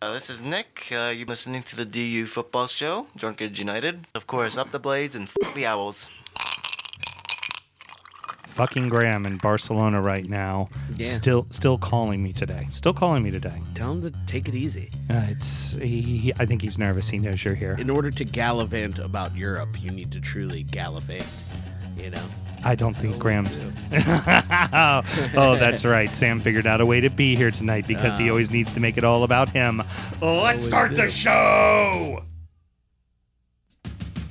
Uh, this is Nick. Uh, you're listening to the DU Football Show, Drunkard United. Of course, up the blades and f- the owls. Fucking Graham in Barcelona right now. Yeah. Still, still calling me today. Still calling me today. Tell him to take it easy. Uh, it's. He, he- I think he's nervous. He knows you're here. In order to gallivant about Europe, you need to truly gallivant. You know. I don't think Graham's. Oh, oh, that's right. Sam figured out a way to be here tonight because he always needs to make it all about him. Let's start the show.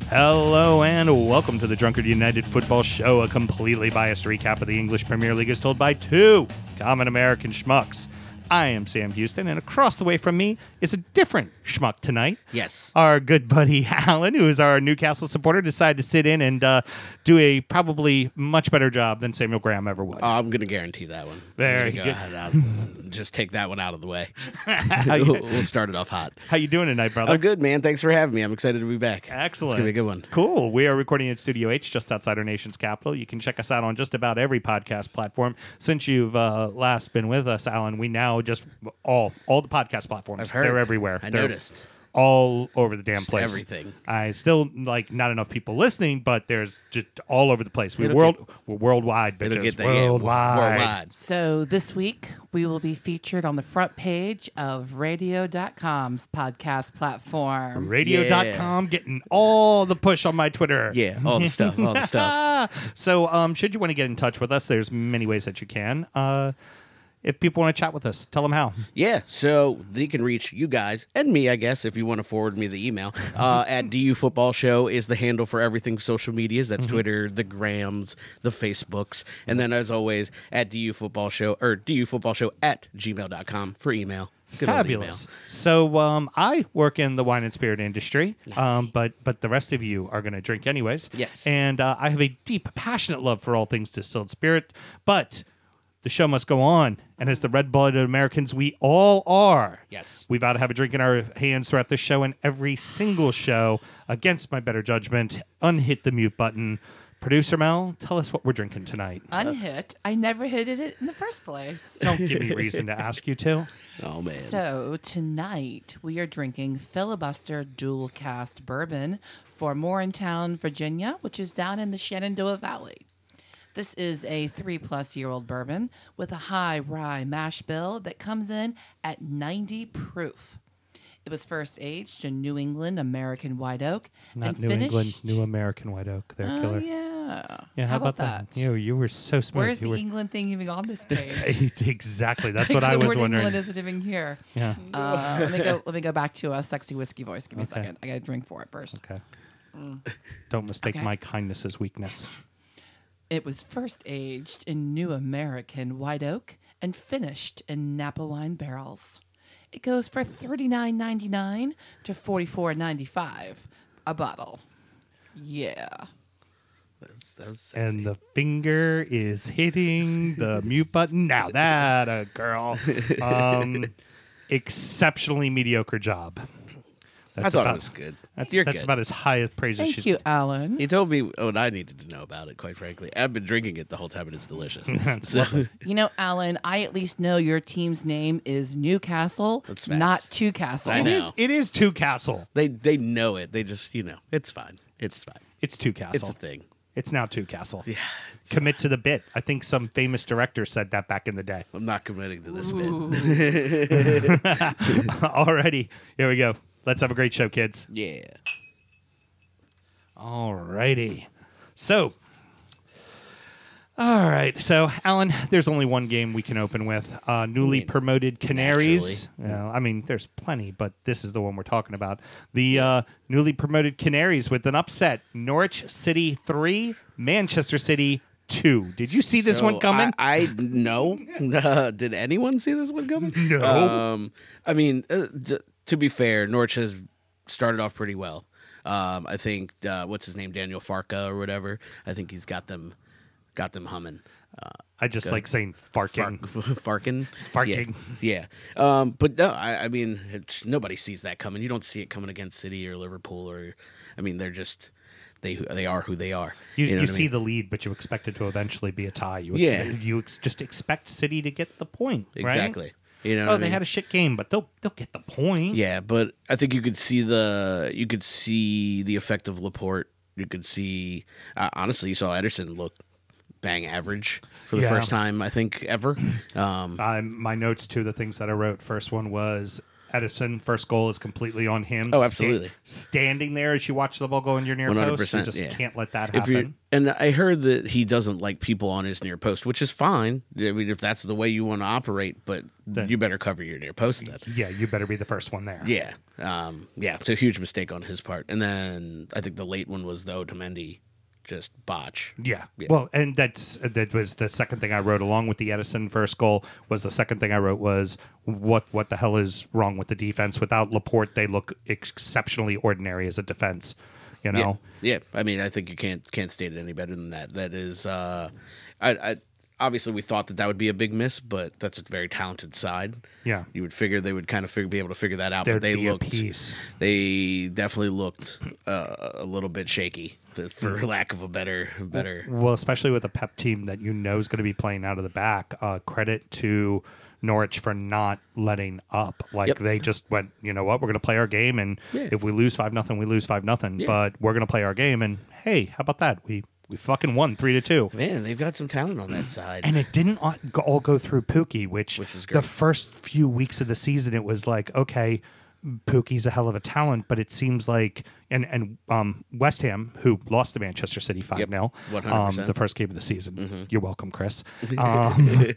Hello and welcome to the Drunkard United Football Show, a completely biased recap of the English Premier League as told by two common American schmucks. I am Sam Huston, and across the way from me is a different schmuck tonight. Yes. Our good buddy Alan, who is our Newcastle supporter, decided to sit in and uh, do a probably much better job than Samuel Graham ever would. Oh, I'm gonna guarantee that one. Very I'm good. Go ahead just take that one out of the way. we'll, start it off hot. How you doing tonight, brother? Oh, good man. Thanks for having me. I'm excited to be back. Excellent. It's gonna be a good one. Cool. We are recording at Studio H, just outside our nation's capital. You can check us out on just about every podcast platform. Since you've uh, last been with us, Alan, we now just all all the podcast platforms. I've heard. They're everywhere. I They're noticed. All over the damn Just place. everything. I still like not enough people listening, but there's just all over the place. We It'll world we're worldwide, bitches. It'll get that yeah, worldwide. worldwide. So this week we will be featured on the front page of radio.com's podcast platform. Radio.com getting all the push on my Twitter. Yeah, all the stuff, all the stuff. Ah, so, um, should you want to get in touch with us, there's many ways that you can. Uh, if people want to chat with us, tell them how. Yeah, so they can reach you guys and me, I guess, if you want to forward me the email. Uh, at DU Football Show is the handle for everything social medias. That's Twitter, the Grams, the Facebooks. And then, as always, at DU Football Show or DU Football Show at gmail.com for email. Good Fabulous. So, um, I work in the wine and spirit industry, um, but but the rest of you are going to drink anyways. Yes. And uh, I have a deep, passionate love for all things distilled spirit, but. The show must go on, and as the red-blooded Americans we all are, Yes. we vow to have a drink in our hands throughout the show and every single show. Against my better judgment, unhit the mute button. Producer Mel, tell us what we're drinking tonight. Unhit. I never hit it in the first place. Don't give me reason to ask you to. Oh, man. So tonight we are drinking Filibuster Dual Cask bourbon for Maurertown, Virginia, which is down in the Shenandoah Valley. This is a three plus year old bourbon with a high rye mash bill that comes in at 90 proof. It was first aged in New England American white oak Not New finished. England, New American White Oak. They're Oh, killer. yeah. Yeah, how, about, that? You, you were so smart. Where's you the were, England thing even on this page? exactly. That's Like, what I was word wondering. England isn't even here. yeah. Uh, let me go. Let me go back to a sexy whiskey voice. Give me Okay. a second. I got to drink for it first. Okay. Don't mistake Okay. my kindness as weakness. It was first aged in New American white oak and finished in Napa wine barrels. It goes for thirty nine ninety nine to forty four ninety five a bottle. Yeah. That was, that was sexy. And the finger is hitting the mute button. Now that a girl. Um, exceptionally mediocre job. I That's thought about, it was good. That's, You're that's good. about as high a praise as Thank she you, Alan. He told me what I needed to know about it, quite frankly. I've been drinking it the whole time, and it's delicious. so, You know, Alan, I at least know your team's name is Newcastle, That's facts. not Two Castle. I It know. is. It is two castle. they they know it. They just, you know, it's fine. It's fine. It's two castle. It's a thing. It's now two castle. Yeah. Commit to the bit. I think some famous director said that back in the day. I'm not committing to this bit. Alrighty, here we go. Let's have a great show, kids. Yeah. All righty. So, all right. So, Alan, there's only one game we can open with. Uh, newly promoted Canaries. Uh, I mean, there's plenty, but this is the one we're talking about. The uh, newly promoted Canaries with an upset: Norwich City three, Manchester City two. Did you see this So, one coming? I, I no. Uh, did anyone see this one coming? No. Um, I mean, uh, d- to be fair, Norwich has started off pretty well. Um, I think uh, what's his name, Daniel Farke or whatever. I think he's got them, got them humming. Uh, I just like saying farking. Fark- Farkin, Farking. yeah. yeah. Um, but no, I, I mean, nobody sees that coming. You don't see it coming against City or Liverpool or, I mean, they're just they they are who they are. You, know you, what I see mean? the lead, but you expect it to eventually be a tie. You ex- Yeah. you ex- just expect City to get the point. right? You know, oh, they mean? had a shit game, but they'll they'll get the point. Yeah, but I think you could see the you could see the effect of Laporte. You could see uh, honestly, you saw Ederson look bang average for the Yeah. first time I think ever. Um, Um, my notes to the things that I wrote. First one was Ederson. First goal is completely on him. Oh, Sta- absolutely. standing there as you watch the ball go in your near post. You just Yeah. can't let that happen. and I heard that he doesn't like people on his near post, which is fine. I mean, if that's the way you want to operate, but Then- you better cover your near post then. Yeah, you better be the first one there. Yeah, um, yeah. It's a huge mistake on his part. And then I think the late one was the Otamendi just botch. Yeah. Yeah. Well, and that's that was the second thing I wrote along with the Ederson first goal was the second thing I wrote was what what the hell is wrong with the defense? Without Laporte, they look exceptionally ordinary as a defense. You know. Yeah, yeah. I mean, I think you can't can't state it any better than that. That is, uh, I, I obviously we thought that that would be a big miss, but that's a very talented side. Yeah. you would figure they would kind of figure, be able to figure that out. There'd but they looked, they definitely looked uh, a little bit shaky, for lack of a better better. Well, especially with a pep team that you know is going to be playing out of the back. Uh, credit to Norwich for not letting up. Like Yep. they just went, you know what, we're going to play our game, and Yeah. if we lose five nothing, we lose five nothing. Yeah. But we're going to play our game, and hey, how about that? We we fucking won three to two. Man, they've got some talent on that side. And it didn't all go- through Pookie, which, Which is the first few weeks of the season, it was like, okay, Pookie's a hell of a talent, but it seems like, and and um, West Ham, who lost to Manchester City 5 0, um, the first game of the season. Mm-hmm. You're welcome, Chris. Um,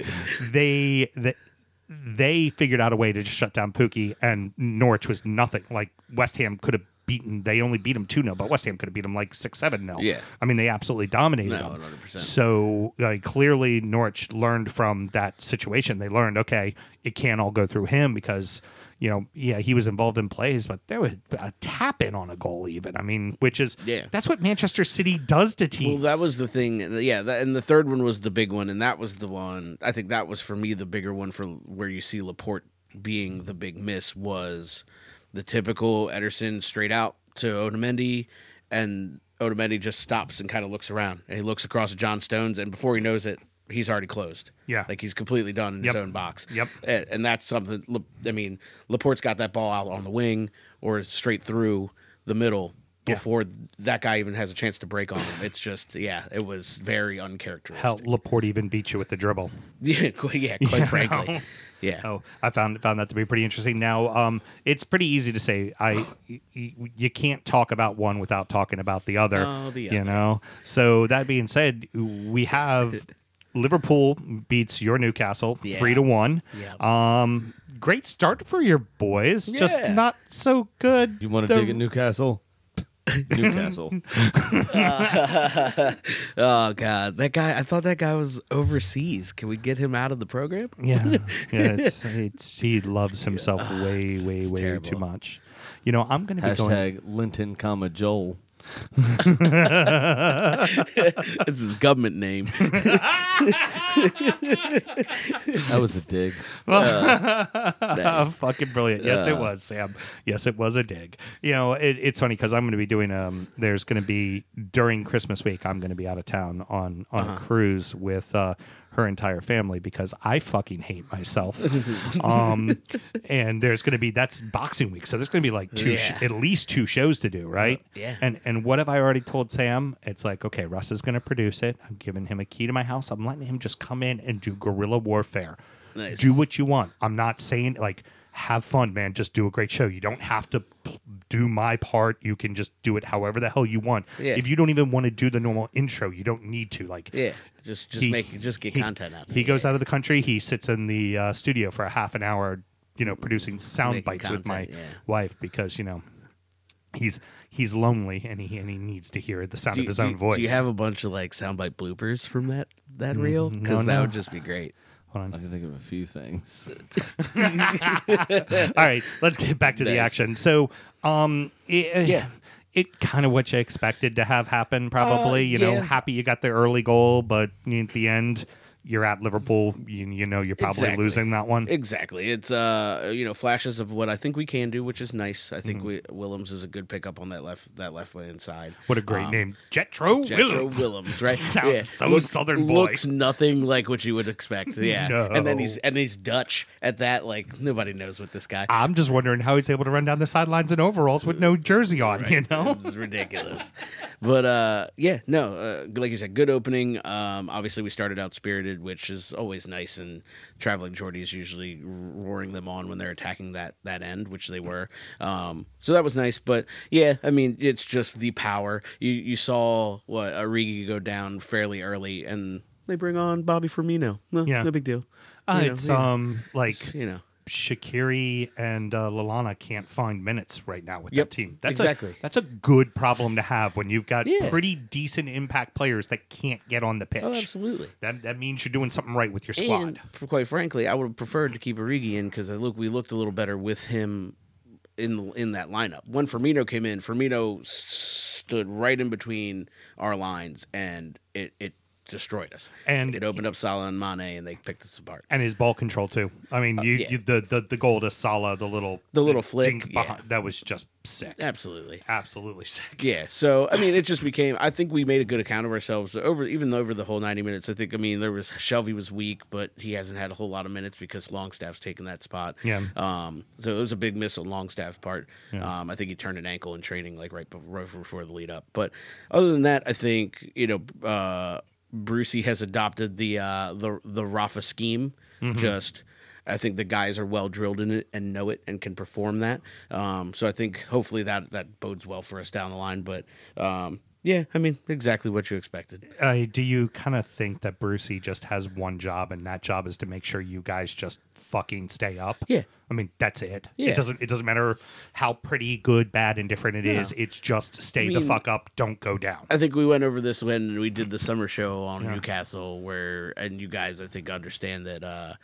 they, they, they figured out a way to just shut down Pookie, and Norwich was nothing. Like, West Ham could have beaten, they only beat him 2 0, but West Ham could have beat him like 6 7 0. Yeah. I mean, they absolutely dominated No, them. 100%. So like, clearly, Norwich learned from that situation. They learned, okay, it can't all go through him because you know, yeah, he was involved in plays, but there was a tap in on a goal, even. I mean, which is Yeah. that's what Manchester City does to teams. Well, that was the thing. Yeah, that, and the third one was the big one, and that was the one. I think that was for me the bigger one for where you see Laporte being the big miss was the typical Ederson straight out to Otamendi, and Otamendi just stops and kind of looks around, and he looks across at John Stones, and before he knows it, he's already closed. Yeah. like he's completely done in Yep. his own box. Yep. and, and that's something. I mean, Laporte's got that ball out on the wing or straight through the middle Yeah. before that guy even has a chance to break on him. It's just, yeah, it was very uncharacteristic. Hell, Laporte even beat you with the dribble. Yeah, yeah, quite frankly. Yeah. Oh, I found found that to be pretty interesting. Now, um, it's pretty easy to say I y- y- you can't talk about one without talking about the other. Oh, the other. You know. So that being said, we have Liverpool beats your Newcastle Yeah. three to one. Yeah. Um, great start for your boys. Just not so good. You want to dig at Newcastle? Newcastle. Oh god, that guy! I thought that guy was overseas. Can we get him out of the program? Yeah, yeah. It's, it's he loves himself way, way, it's way terrible. too much. You know, I'm going to be going. Hashtag Linton, comma Joel. It's his government name. That was a dig. Oh, Nice. fucking brilliant. Yes, it was, Sam. Yes, it was a dig. You know, it, it's funny because I'm going to be doing um. There's going to be during Christmas week. I'm going to be out of town on on a cruise with uh, her entire family because I fucking hate myself. um, and there's going to be that's Boxing Week, so there's going to be like two, sh- at least two shows to do, right? yeah. And and what have I already told Sam? It's like, okay, Russ is going to produce it. I'm giving him a key to my house. I'm letting him just come in and do guerrilla warfare. Nice. Do what you want. I'm not saying like have fun, man. Just do a great show. You don't have to do my part. You can just do it however the hell you want. Yeah. If you don't even want to do the normal intro, you don't need to. Like, Yeah, just just he- make just get he- content out. There. He goes out of the country. He sits in the uh, studio for a half an hour, you know, producing sound Making bites with my yeah. wife because you know he's he's lonely and he and he needs to hear the sound Do of his do own voice. Do you have a bunch of like soundbite bloopers from that that reel? no, Because that no. would just be great. Hold on. I can think of a few things. All right, let's get back to the Nice. action. So, um, it, Yeah. it kind of what you expected to have happen. Probably, Uh, you know, yeah. happy you got the early goal, but at the end, you're at Liverpool, you, you know you're probably Exactly. losing that one. Exactly. It's uh you know flashes of what I think we can do, which is nice. I Mm-hmm. think we Willems is a good pickup on that left that left way inside. what a great Um, name, Jetro, Jetro Willems. Willems, right? Sounds so Southern boy. Looks nothing like what you would expect. Yeah. No. And then he's and he's Dutch at that. Like nobody knows what this guy. I'm just wondering how he's able to run down the sidelines in overalls with no jersey on. You know, It's ridiculous. but uh, yeah, no, uh, like you said, good opening. Um, obviously, we started out spirited, which is always nice. And traveling Geordies usually roaring them on when they're attacking that that end, which they were. Um, so that was nice. But yeah, I mean, it's just the power. You you saw what Origi go down fairly early, and they bring on Bobby Firmino. No, Yeah. no big deal. uh, You know, it's yeah. um like It's, you know. Shaqiri and uh, Lallana can't find minutes right now with Yep, that team. That's exactly. A, that's a good problem to have when you've got Yeah. pretty decent impact players that can't get on the pitch. Oh, absolutely. That that means you're doing something right with your squad. And quite frankly, I would have preferred to keep Origi in because I look we looked a little better with him in in that lineup. When Firmino came in, Firmino stood right in between our lines, and it it destroyed us. And- it opened up Salah and Mane, and they picked us apart. and his ball control too. I mean, you, Uh, yeah. you the, the the goal to Salah, the little The little flick, yeah. behind, that was just sick. Absolutely. Absolutely sick. Yeah, so I mean, it just became. I think we made a good account of ourselves over, even over the whole ninety minutes. I think. I mean, there was Shelvey was weak, but he hasn't had a whole lot of minutes because Longstaff's taken that spot. Yeah. Um. So it was a big miss on Longstaff's part. Um. I think he turned an ankle in training, like right, be- right before the lead up. But other than that, I think you know, uh, Brucey has adopted the uh the the Rafa scheme. Just. I think the guys are well drilled in it and know it and can perform that. Um, so I think hopefully that that bodes well for us down the line. But um, yeah, I mean exactly what you expected. Uh, do you kind of think that Brucey just has one job, and that job is to make sure you guys just fucking stay up? Yeah. I mean that's it. Yeah. It doesn't. It doesn't matter how pretty, good, bad, indifferent it is. It's just stay the mean- fuck up. Don't go down. I think we went over this when we did the summer show on Newcastle, where and you guys I think understand that. Uh,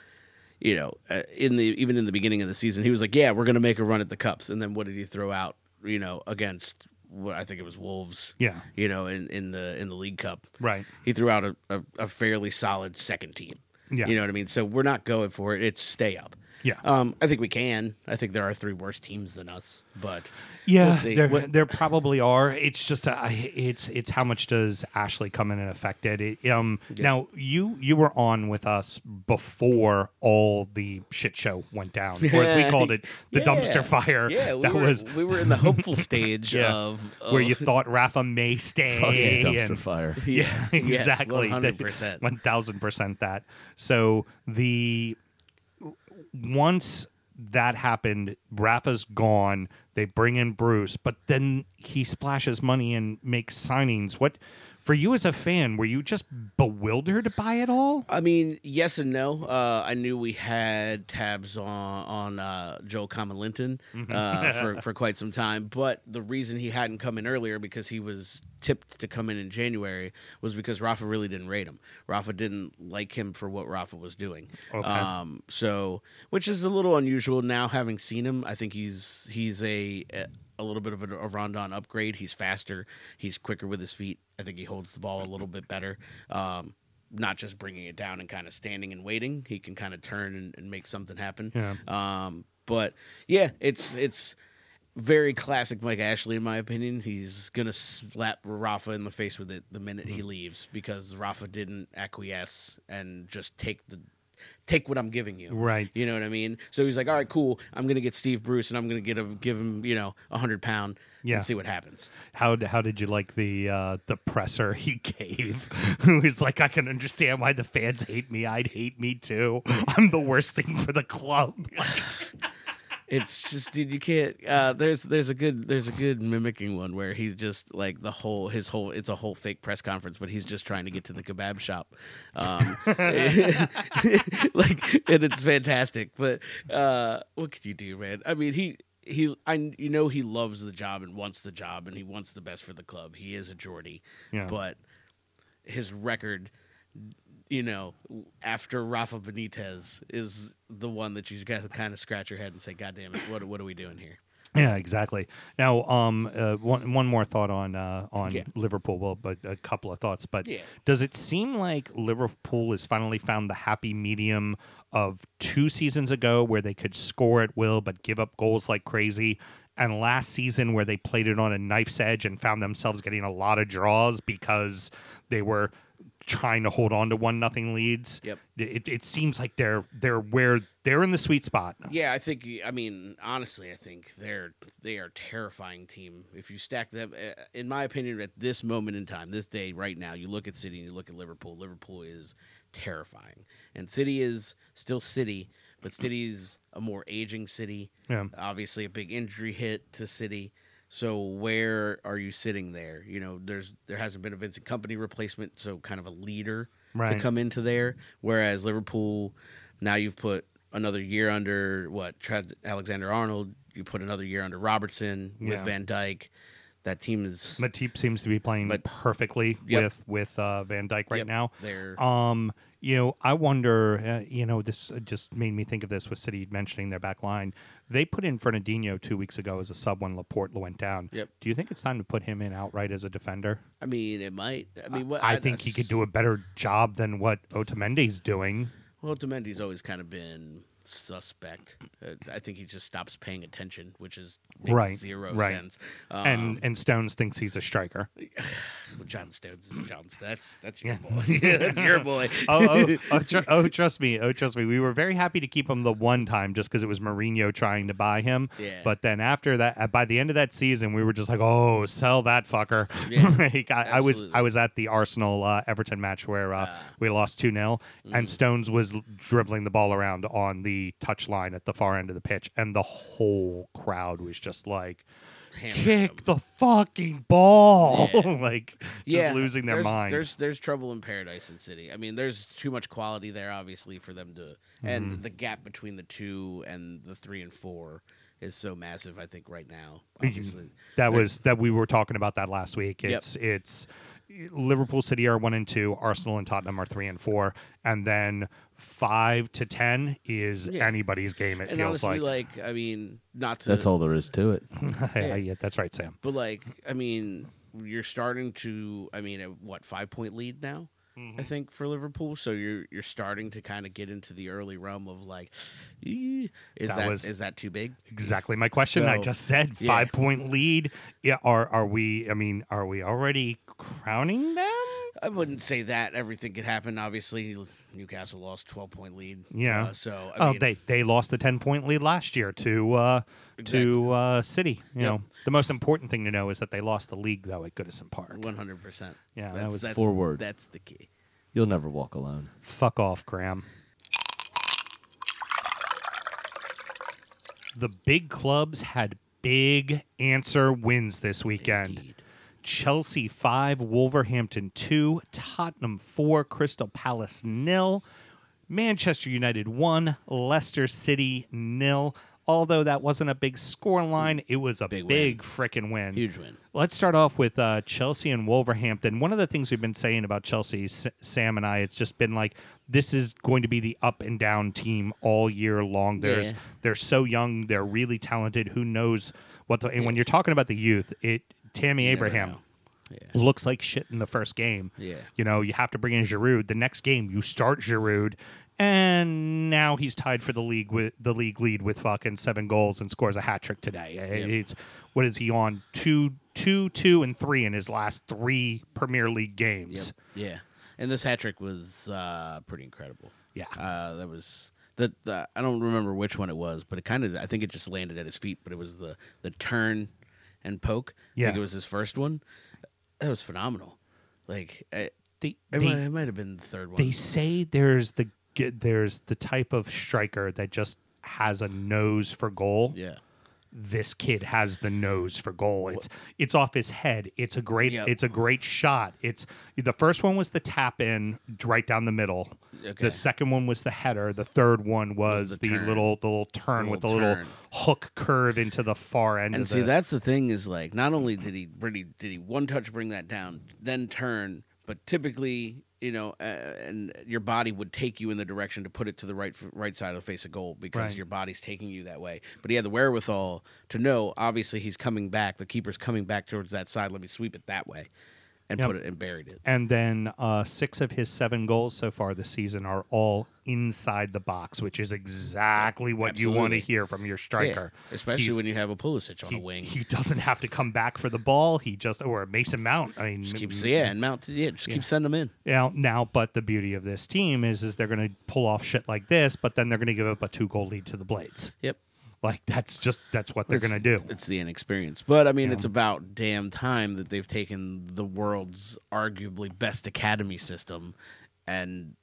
you know, uh, in the even in the beginning of the season, he was like, "Yeah, we're going to make a run at the cups," and then what did he throw out? You know, against what I think it was Wolves. Yeah. You know, in, in the in the League Cup. Right. He threw out a, a, a fairly solid second team. Yeah. You know what I mean? So we're not going for it. It's stay up. Yeah. Um, I think we can. I think there are three worse teams than us, but Yeah, we'll see. there, What- there probably are. It's just a, it's it's how much does Ashley come in and affect it? It, um, Now you you were on with us before all the shit show went down, or as we called it, the Yeah. dumpster fire. Yeah, we that were, was we were in the hopeful stage yeah, of, where you thought Rafa may stay. Fucking dumpster and- fire. Yeah, Yes, exactly. 100%. One thousand percent that. So the once that happened, Rafa's gone. They bring in Bruce, but then he splashes money and makes signings. What for you as a fan? Were you just bewildered by it all? I mean, yes and no. Uh, I knew we had tabs on on uh, Joel Common Linton Mm-hmm. uh, for for quite some time, but the reason he hadn't come in earlier because he was tipped to come in in January was because Rafa really didn't rate him. Rafa didn't like him for what Rafa was doing. Okay. Um, so, which is a little unusual now, having seen him. I think he's he's a a little bit of a, a Rondon upgrade. He's faster. He's quicker with his feet. I think he holds the ball a little bit better. Um, not just bringing it down and kind of standing and waiting. He can kind of turn and, and make something happen. Yeah. Um, but yeah, it's it's very classic Mike Ashley in my opinion. He's gonna slap Rafa in the face with it the minute he leaves because Rafa didn't acquiesce and just take the take what I'm giving you. Right. You know what I mean? So he's like, all right, cool. I'm gonna get Steve Bruce and I'm gonna get a, give him you know a hundred pound Yeah. and see what happens. How how did you like the uh, the presser he gave? Who was like, I can understand why the fans hate me. I'd hate me too. I'm the worst thing for the club. It's just, dude, you can't. Uh, there's there's a good there's a good mimicking one where he's just like the whole his whole it's a whole fake press conference, but he's just trying to get to the kebab shop, um, like and it's fantastic. But uh, what can you do, man? I mean, he he I you know he loves the job and wants the job and he wants the best for the club. He is a Geordie, Yeah. but his record you know, after Rafa Benitez is the one that you got to kind of scratch your head and say, "God damn it, what what are we doing here?" Yeah, exactly. Now, um, uh, one one more thought on uh, on Yeah. Liverpool. Well, but a couple of thoughts. But Yeah. does it seem like Liverpool has finally found the happy medium of two seasons ago, where they could score at will but give up goals like crazy, and last season where they played it on a knife's edge and found themselves getting a lot of draws because they were trying to hold on to one nothing leads. Yep. It, it seems like they're they're where they're in the sweet spot. Yeah, I think. I mean, honestly, I think they're they are terrifying team. If you stack them, uh, in my opinion, at this moment in time, this day, right now, you look at City and you look at Liverpool. Liverpool is terrifying, and City is still City, but City's a more aging City. Yeah. Obviously, a big injury hit to City. So where are you sitting there? You know, there's there hasn't been a Vincent Kompany replacement, so kind of a leader Right. to come into there. Whereas Liverpool, now you've put another year under what Trent Alexander Arnold. You put another year under Robertson with Van Dijk. That team is Matip seems to be playing But- perfectly Yep. with with uh, Van Dijk right Yep, now. they're- Um, you know, I wonder. Uh, you know, this just made me think of this with City mentioning their back line. They put in Fernandinho two weeks ago as a sub when Laporte went down. Yep. Do you think it's time to put him in outright as a defender? I mean, it might. I mean, what I think he could do a better job than what Otamendi's doing. Well, Otamendi's always kind of been suspect. Uh, I think he just stops paying attention, which is makes Right, zero right. sense. Um, and and Stones thinks he's a striker. well, John Stones is John. That's that's your boy. yeah, that's your boy. oh, oh, oh, tr- oh, trust me. Oh, trust me. We were very happy to keep him the one time just because it was Mourinho trying to buy him. Yeah. But then after that, uh, by the end of that season, we were just like, oh, sell that fucker. Yeah, Like, I, I was. I was at the Arsenal uh, Everton match where uh, Ah. we lost 2 0, Mm. and Stones was dribbling the ball around on the touch line at the far end of the pitch, and the whole crowd was just like, Hammering kick the fucking ball. Yeah. like, just yeah, losing their there's, mind. There's there's trouble in paradise in City. I mean, there's too much quality there, obviously, for them to. Mm-hmm. And the gap between the two and the three and four is so massive. I think right now, obviously, That They're- was that we were talking about that last week. Yep. It's it's Liverpool City are one and two, Arsenal and Tottenham are three and four, and then five to ten is Yeah. anybody's game. It and feels honestly, like. like I mean, not to That's all there is to it. yeah. yeah, that's right, Sam. But like, I mean, you're starting to. I mean, a, what five point lead now? Mm-hmm. I think for Liverpool, so you're you're starting to kind of get into the early realm of like, "Eh, is That that is that too big? Exactly my question. I just said yeah. five point lead. Yeah, are are we? I mean, are we already crowning them? I wouldn't say that everything could happen. Obviously, Newcastle lost twelve point lead. Yeah. uh, so I oh, mean, they they lost the ten point lead last year to uh, to uh, City. You Yep. know, the most important thing to know is that they lost the league though at Goodison Park. one hundred percent. Yeah, that was that's, four words. That's the key. You'll never walk alone. Fuck off, Graham. The big clubs had big answer wins this weekend. Indeed. Chelsea 5, Wolverhampton 2, Tottenham 4, Crystal Palace nil, Manchester United 1, Leicester City nil. Although that wasn't a big score line, it was a Big big, win. frickin' win. Huge win. Let's start off with uh, Chelsea and Wolverhampton. One of the things we've been saying about Chelsea, S- Sam and I, it's just been like this is going to be the up and down team all year long. There's Yeah. they're so young, they're really talented. Who knows what? The, and when you're talking about the youth, it Tammy Abraham. Yeah. looks like shit in the first game. Yeah. You know, you have to bring in Giroud. The next game, you start Giroud, and now he's tied for the league with the league lead with fucking seven goals and scores a hat trick today. Yep. It's what is he on two, two, two, and three in his last three Premier League games. Yep. Yeah. And this hat trick was uh, pretty incredible. Yeah. Uh, that was the, the I don't remember which one it was, but it kind of I think it just landed at his feet, but it was the the turn and poke. I Yeah. think it was his first one. That was phenomenal. Like I, They, it, they, might, it might have been the third one. they say there's the there's the type of striker that just has a nose for goal. yeah. This kid has the nose for goal. It's it's off his head. It's a great Yep. it's a great shot. It's the first one was the tap in right down the middle. Okay. The second one was the header. The third one was, Was the, the little the little turn The with the little little hook curve into the far end. And see, the, that's the thing is like not only did he really did he one touch bring that down, then turn, but typically you know, uh, and your body would take you in the direction to put it to the right right side of the face of goal because Right. your body's taking you that way. But he had the wherewithal to know. Obviously, he's coming back. The keeper's coming back towards that side. Let me sweep it that way, and Yep. put it and buried it. And then uh, six of his seven goals so far this season are all inside the box, which is exactly what you want to hear from your striker. Yeah, especially He's- when you have a Pulisic on he, a wing. he doesn't have to come back for the ball. He just or Mason Mount. I mean, just m- yeah, and mount yeah, just keep sending them in. Now, now, but the beauty of this team is, is they're going to pull off shit like this, but then they're going to give up a two goal lead to the Blades. Yep. Like that's just that's what they're It's- going to do. It's the inexperience. But I mean, Yeah. it's about damn time that they've taken the world's arguably best academy system and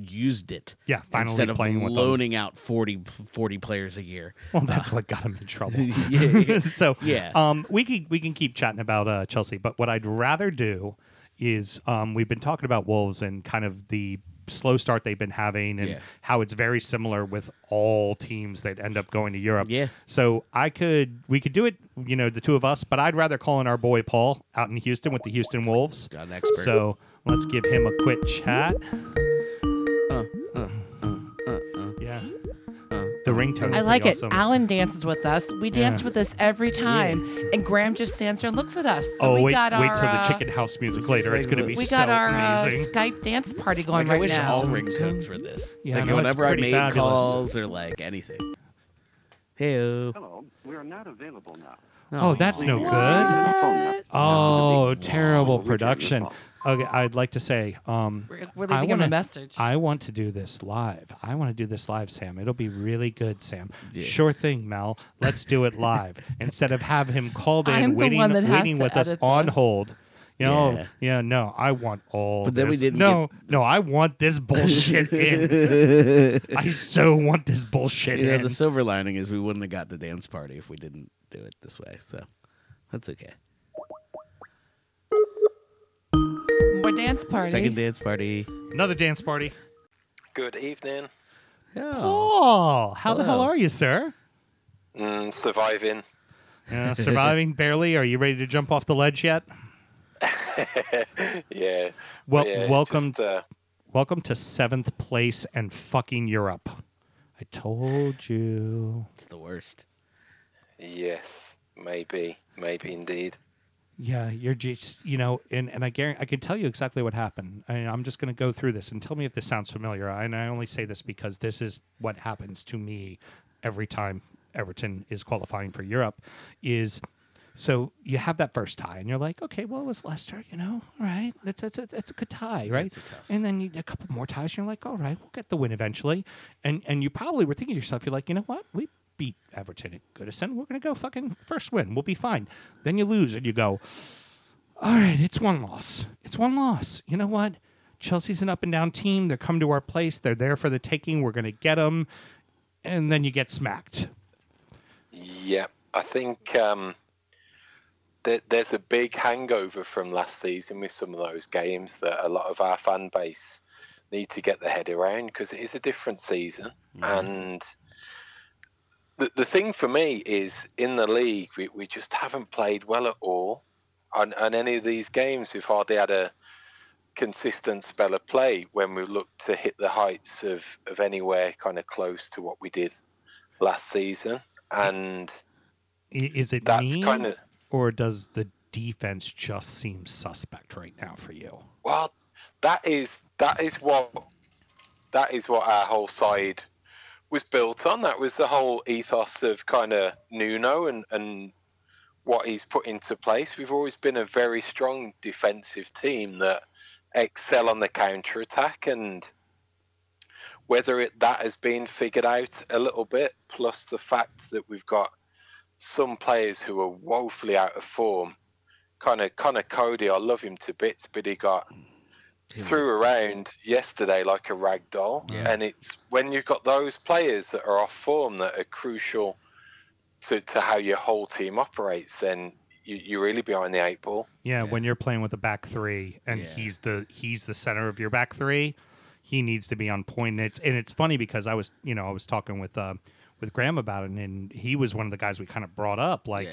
used it. Yeah, finally instead of playing loaning out 40, 40 players a year. Well, that's what got him in trouble. yeah, yeah. so Yeah. um, we can we can keep chatting about uh, Chelsea, but what I'd rather do is um, we've been talking about Wolves and kind of the slow start they've been having and Yeah. how it's very similar with all teams that end up going to Europe. Yeah. So I could we could do it, you know, the two of us, but I'd rather call in our boy Paul out in Houston with the Houston Wolves. Got an expert. So let's give him a quick chat. The ringtone. I like it. awesome. Alan dances with us. We dance Yeah. with us every time, and Graham just stands there and looks at us. So oh we wait, got wait our, till the chicken house music later. It's going to be so good. We so got our uh. Skype dance party going like, I wish now. all ringtones were this. Yeah, like no, it's whenever I pretty made fabulous. calls or like anything. Hey, Hello, we are not available now. oh, that's no Please good. use the phone net. Oh, terrible We can't production. Respond. Okay, I'd like to say, um, We're, we're I leaving him wanna- a message. I want to do this live. I want to do this live, Sam. It'll be really good, Sam. Yeah. Sure thing, Mel. Let's do it live instead of have him called in, I'm the waiting, one that waiting with us edit on hold. You know, Yeah. yeah. no, I want all. But then we didn't No, no, I want this bullshit in. I so want this bullshit you know, the silver lining is we wouldn't have got the dance party if we didn't do it this way. So that's okay. More dance party. Second dance party. Another dance party. Good evening. Oh. Oh, how the hell Hello. are you, sir? Mm, surviving. Yeah, surviving barely. Are you ready to jump off the ledge yet? yeah. Well, yeah, welcome, just, uh, welcome to seventh place and fucking Europe. I told you. It's the worst. yes, maybe, maybe indeed. Yeah, you're just you know, and and I guarantee I can tell you exactly what happened. I, I'm just going to go through this and tell me if this sounds familiar. And I only say this because this is what happens to me every time Everton is qualifying for Europe. Is so you have that first tie, and you're like, okay, well, it was Leicester, you know, all right, That's, it's a, it's a good tie, right? And then you a couple more ties, and you're like, all right, we'll get the win eventually. And and you probably were thinking to yourself, you're like, you know what, we beat Everton at Goodison, we're gonna go fucking first win, we'll be fine. Then you lose, and you go, all right, it's one loss. It's one loss. You know what? Chelsea's an up and down team. They're come to our place. They're there for the taking. We're going to get them. And then you get smacked. Yeah, I think um, there, there's a big hangover from last season with some of those games that a lot of our fan base need to get their head around because it is a different season. And the, the thing for me is in the league, we, we just haven't played well at all. On, on any of these games, we've hardly had a consistent spell of play when we look to hit the heights of, of anywhere kind of close to what we did last season. And Is it That's me? kinda- Or does the defense just seem suspect right now for you? Well, that is that is what that is what our whole side was built on. That was the whole ethos of kind of Nuno and and what he's put into place. We've always been a very strong defensive team that excel on the counter attack, and whether it that has been figured out a little bit, plus the fact that we've got some players who are woefully out of form. Kind of, kind of Coady. I love him to bits, but he got threw around yesterday like a rag doll. Yeah. And it's when you've got those players that are off form that are crucial to, to how your whole team operates, then you, you're really behind the eight ball. Yeah, when you're playing with a back three and Yeah. he's the he's the center of your back three, he needs to be on point. And it's and it's funny because I was you know I was talking with uh, with Graham about it, and he was one of the guys we kind of brought up like.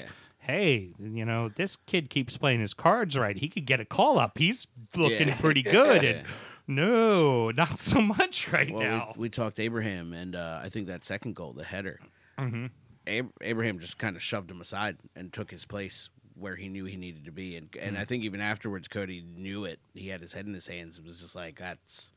Yeah. Hey, you know this kid keeps playing his cards right. He could get a call up. He's looking Yeah. pretty good, and No, not so much right Well, now. we, we talked Abraham, and uh, I think that second goal, the header, Mhm. Ab- Abraham just kind of shoved him aside and took his place where he knew he needed to be. And and I think even afterwards, Coady knew it. He had his head in his hands. It was just like that's.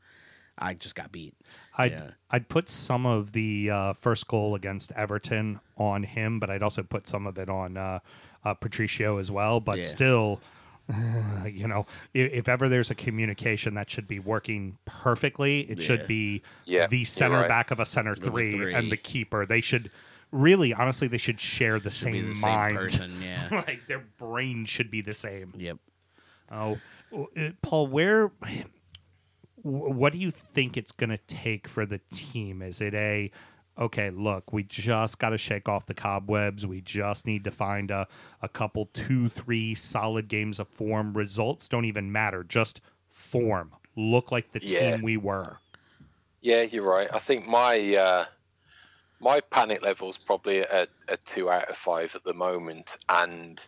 I just got beat. I'd, Yeah. I'd put some of the uh, first goal against Everton on him, but I'd also put some of it on uh, uh, Patricio as well. But Yeah. still, you know, if, if ever there's a communication that should be working perfectly, it Yeah. should be Yeah, the center right. back of a center three, three. and the keeper. They should really, honestly, they should share the Should same be the same mind. person. Yeah. like their brain should be the same. yep. Oh, uh, Paul, where? Wh- What do you think it's going to take for the team? Is it a okay? Look, we just got to shake off the cobwebs. We just need to find a a couple, two, three solid games of form. Results don't even matter. Just form. Look like the Yeah. team we were. Yeah, you're right. I think my uh, my panic level's probably at a two out of five at the moment, and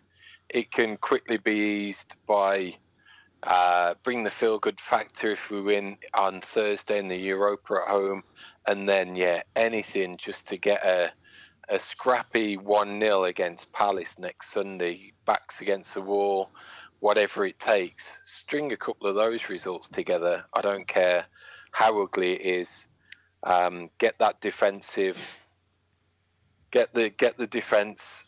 it can quickly be eased by uh, bring the feel good factor if we win on Thursday in the Europa at home, and then yeah, anything just to get a a scrappy one 0 against Palace next Sunday, backs against the wall, whatever it takes. String a couple of those results together. I don't care how ugly it is. Um, get that defensive, get the get the defense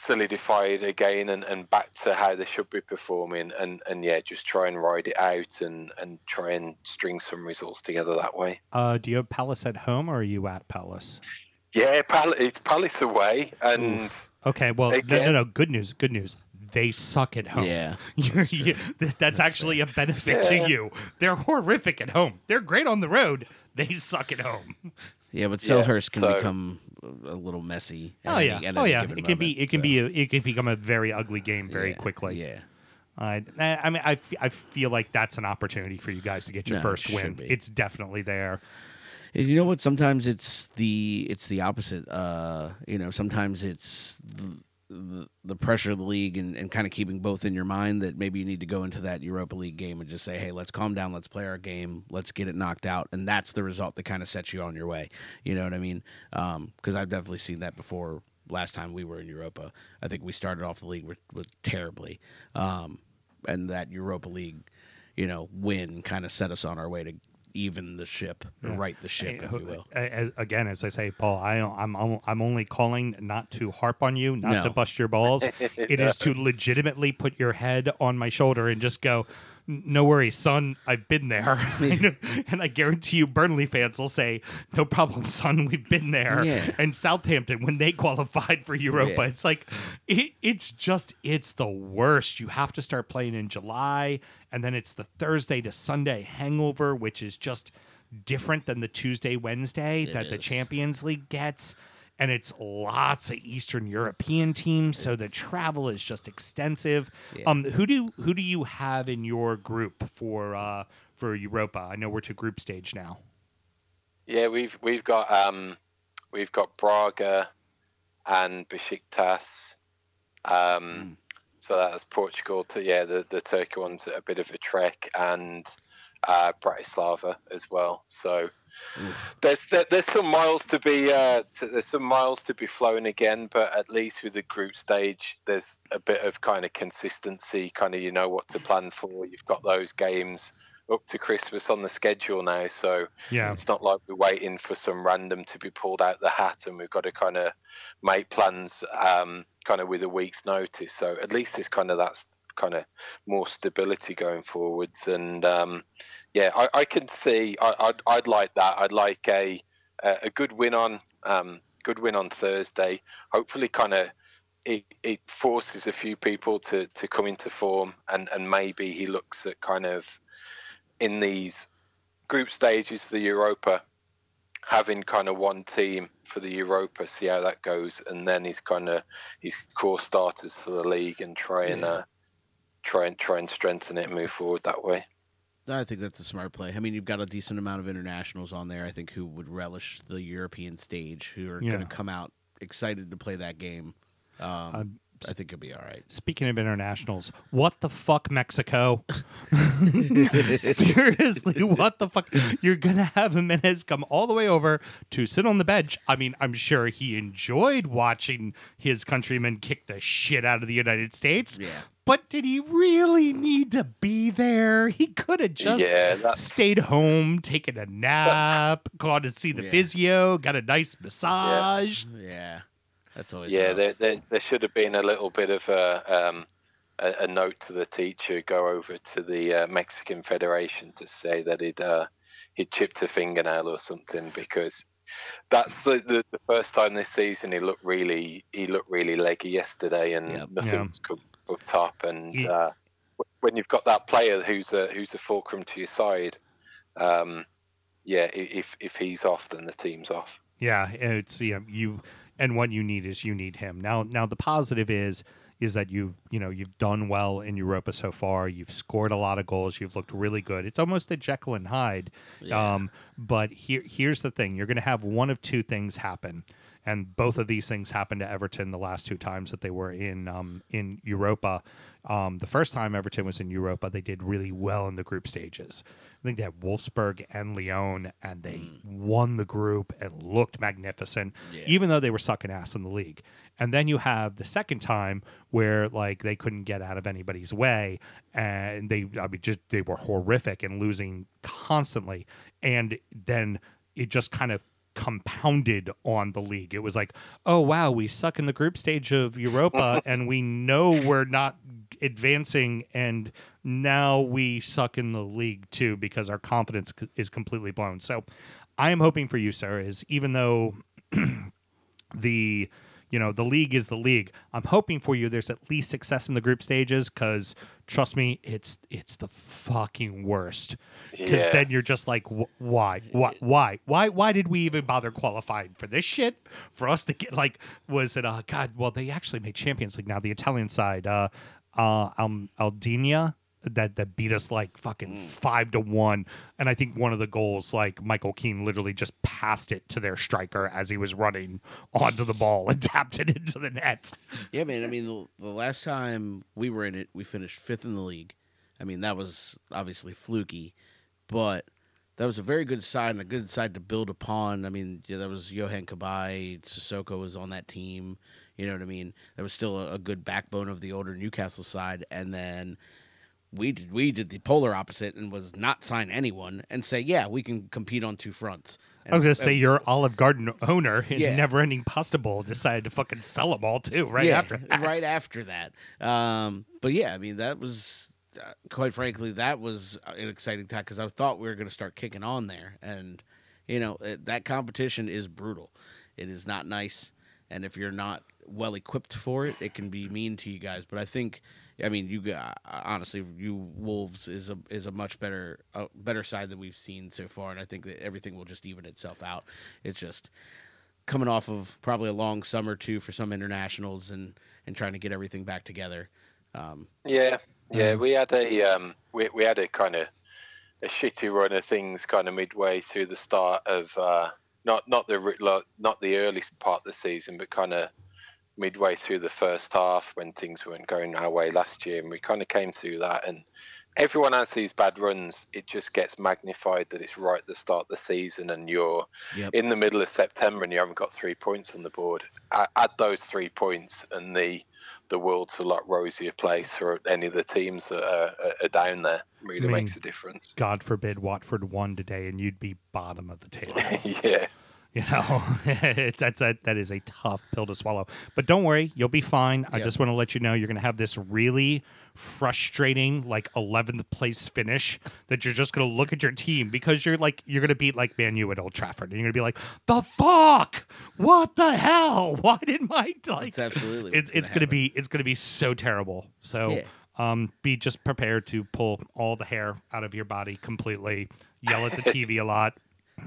solidified again and, and back to how they should be performing and, and yeah just try and ride it out and, and try and string some results together that way Uh, do you have Palace at home or are you at Palace? yeah Pal- it's Palace away and Okay, well, no, no, no. Good news. Good news. They suck at home. Yeah, You're, you, th- that's actually a benefit Yeah. to you. They're horrific at home. They're great on the road. They suck at home. Yeah, but Yeah, Selhurst can so- become a little messy. Oh yeah. Oh yeah. It can be. moment, It can be. A, it can become a very ugly game very yeah, quickly. Yeah. I, I mean, I, I feel like that's an opportunity for you guys to get your No, it first win. be. It's definitely there. And you know what? Sometimes it's the it's the opposite. Uh, you know, sometimes it's the, the, the pressure of the league and, and kind of keeping both in your mind that maybe you need to go into that Europa League game and just say, hey, let's calm down, let's play our game, let's get it knocked out, and that's the result that kind of sets you on your way. You know what I mean? Because I've definitely seen that before. Last time we were in Europa, I think we started off the league with, with terribly, um, and that Europa League, you know, win kind of set us on our way to even the ship, or right the ship, if you will. A- a- Again, as I say, Paul, I, I'm I'm only calling not to harp on you, not No. to bust your balls. it is to legitimately put your head on my shoulder and just go, "No worries, son. I've been there." and I guarantee you, Burnley fans will say, "No problem, son. We've been there." Yeah. And Southampton, when they qualified for Europa, Yeah. it's like it, it's just it's the worst. You have to start playing in July, and then it's the Thursday to Sunday hangover, which is just different than the Tuesday Wednesday that the. Champions League gets. And it's lots of Eastern European teams, so the travel is just extensive. Yeah. Um, who do who do you have in your group for uh, for Europa? I know we're to group stage now. yeah we've we've got um we've got Braga and Besiktas um so that's Portugal to yeah the the Turkey one's a bit of a trek and uh, Bratislava as well so there's there, there's some miles to be uh, to, there's some miles to be flown again, but at least with the group stage, there's a bit of kind of consistency. Kind of you know what to plan for. You've got those games up to Christmas on the schedule now, so Yeah. it's not like we're waiting for some random to be pulled out the hat, and we've got to kind of make plans um, kind of with a week's notice. So at least there's kind of that's kind of more stability going forwards, and um, yeah, I, I can see. I, I'd, I'd like that. I'd like a a a good win on um, good win on Thursday. Hopefully, kind of it, it forces a few people to, to come into form, and, and maybe he looks at kind of in these group stages the Europa, having kind of one team for the Europa, see how that goes, and then he's kind of his core starters for the league, and try and uh, try and try and strengthen it, and move forward that way. I think that's a smart play. I mean, you've got a decent amount of internationals on there. I think who would relish the European stage, who are Yeah. going to come out excited to play that game. Um, I think he'll be all right. Speaking of internationals, what the fuck, Mexico? Seriously, what the fuck? You're gonna have Jimenez come all the way over to sit on the bench. I mean, I'm sure he enjoyed watching his countrymen kick the shit out of the United States. Yeah. But did he really need to be there? He could have just Yeah, that's- stayed home, taken a nap, gone to see the Yeah. physio, got a nice massage. Yeah, that's always Yeah, rough. there, there, there should have been a little bit of a, um, a, a note to the teacher go over to the uh, Mexican Federation to say that he'd uh, he'd chipped a fingernail or something because that's the, the, the first time this season he looked really he looked really leggy yesterday and Yep. nothing Yeah. was cooked cooked up and He- uh, when you've got that player who's a who's a fulcrum to your side, um, yeah, if if he's off then the team's off. Yeah, it's yeah, you and what you need is you need him. Now now the positive is is that you you know you've done well in Europa so far. You've scored a lot of goals. You've looked really good. It's almost a Jekyll and Hyde. Um, but here here's the thing: you're going to have one of two things happen, and both of these things happened to Everton the last two times that they were in um, in Europa. Um, the first time Everton was in Europa, they did really well in the group stages. I think they had Wolfsburg and Lyon, and they won the group and looked magnificent, even though they were sucking ass in the league. And then you have the second time where like they couldn't get out of anybody's way, and they I mean just they were horrific and losing constantly, and then it just kind of compounded on the league. It was like, oh wow, we suck in the group stage of Europa, and we know we're not advancing, and now we suck in the league too because our confidence is completely blown. So, I am hoping for you, sir, is even though the you know the league is the league i'm hoping for you there's at least success in the group stages because trust me it's it's the fucking worst because Yeah. then you're just like wh- why why why why why did we even bother qualifying for this shit for us to get like was it uh god well they actually made champions league now the italian side uh uh um Atalanta that that beat us like fucking mm. five to one. And I think one of the goals, like Michael Keane, literally just passed it to their striker as he was running onto the ball and tapped it into the net. Yeah, man. I mean, the, the last time we were in it, we finished fifth in the league. I mean, that was obviously fluky, but that was a very good side and a good side to build upon. I mean, yeah, that was Yohan Cabaye, Sissoko was on that team. You know what I mean? There was still a, a good backbone of the older Newcastle side, and then we did we did the polar opposite and was not sign anyone and say, yeah, we can compete on two fronts. And, I was gonna say and- your Olive Garden owner in Yeah. Never Ending Pasta Bowl decided to fucking sell them all too right yeah, after that. right after that. Um, but yeah, I mean that was uh, quite frankly that was an exciting time because I thought we were going to start kicking on there, and you know it, that competition is brutal. It is not nice, and if you're not well equipped for it, it can be mean to you guys. But I think. I mean, you got honestly, you Wolves is a is a much better uh, better side than we've seen so far, and I think that everything will just even itself out. It's just coming off of probably a long summer too for some internationals and and trying to get everything back together. Um, Yeah, yeah. We had a um, we we had a kind of a shitty run of things kind of midway through the start of uh, not not the not the earliest part of the season, but kind of midway through the first half when things weren't going our way last year, and we kind of came through that. And everyone has these bad runs. It just gets magnified that it's right at the start of the season, and you're Yep. in the middle of September and you haven't got three points on the board. Add those three points, and the the world's a lot rosier place for any of the teams that are, are- down there. Really mean- makes a difference. God forbid Watford won today and you'd be bottom of the table. yeah. You know, that's a that is a tough pill to swallow. But don't worry, you'll be fine. I just want to let you know you're going to have this really frustrating like 11th place finish that you're just going to look at your team because you're like you're going to beat like Man U at Old Trafford and you're going to be like, "The fuck? What the hell? Why did my like absolutely It's it's going to be it's going to be so terrible. So Yeah. um, be just prepared to pull all the hair out of your body completely, yell at the TV a lot,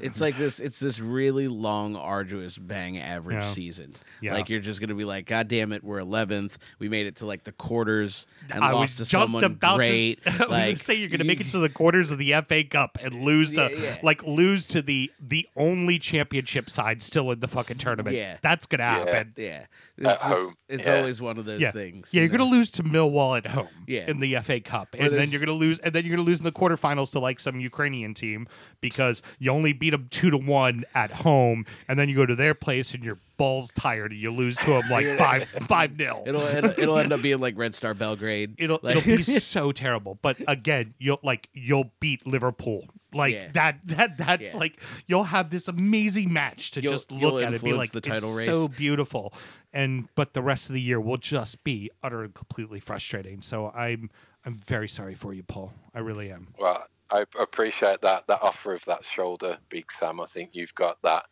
It's like this. It's this really long, arduous, bang average Yeah. season. Yeah. Like you're just gonna be like, God damn it, we're 11th. We made it to like the quarters and I was lost to just someone about great. to. s- I was like, just saying you're going to make it to the quarters of the FA Cup and lose to Yeah, yeah. like lose to the the only championship side still in the fucking tournament. Yeah. that's going to happen. Yeah, At it's, just- home, it's yeah. always one of those Yeah, things. yeah, you you're know? going to lose to Millwall at home. Yeah. in the FA Cup, Or and then there's- you're going to lose, and then you're going to lose in the quarterfinals to like some Ukrainian team because you only beat them two to one at home, and then you go to their place and your balls tired and you lose to them like five five nil. It'll, it'll it'll end up being like Red Star Belgrade. It'll Like- it'll be so terrible. But again, you'll like you'll beat Liverpool. Like Yeah. that that that's Yeah. like you'll have this amazing match to You'll- just look at it and be like the title it's race. so beautiful. And but the rest of the year will just be utter and completely frustrating. So I'm I'm very sorry for you, Paul. I really am. Well, I appreciate that that offer of that shoulder, Big Sam. I think you've got that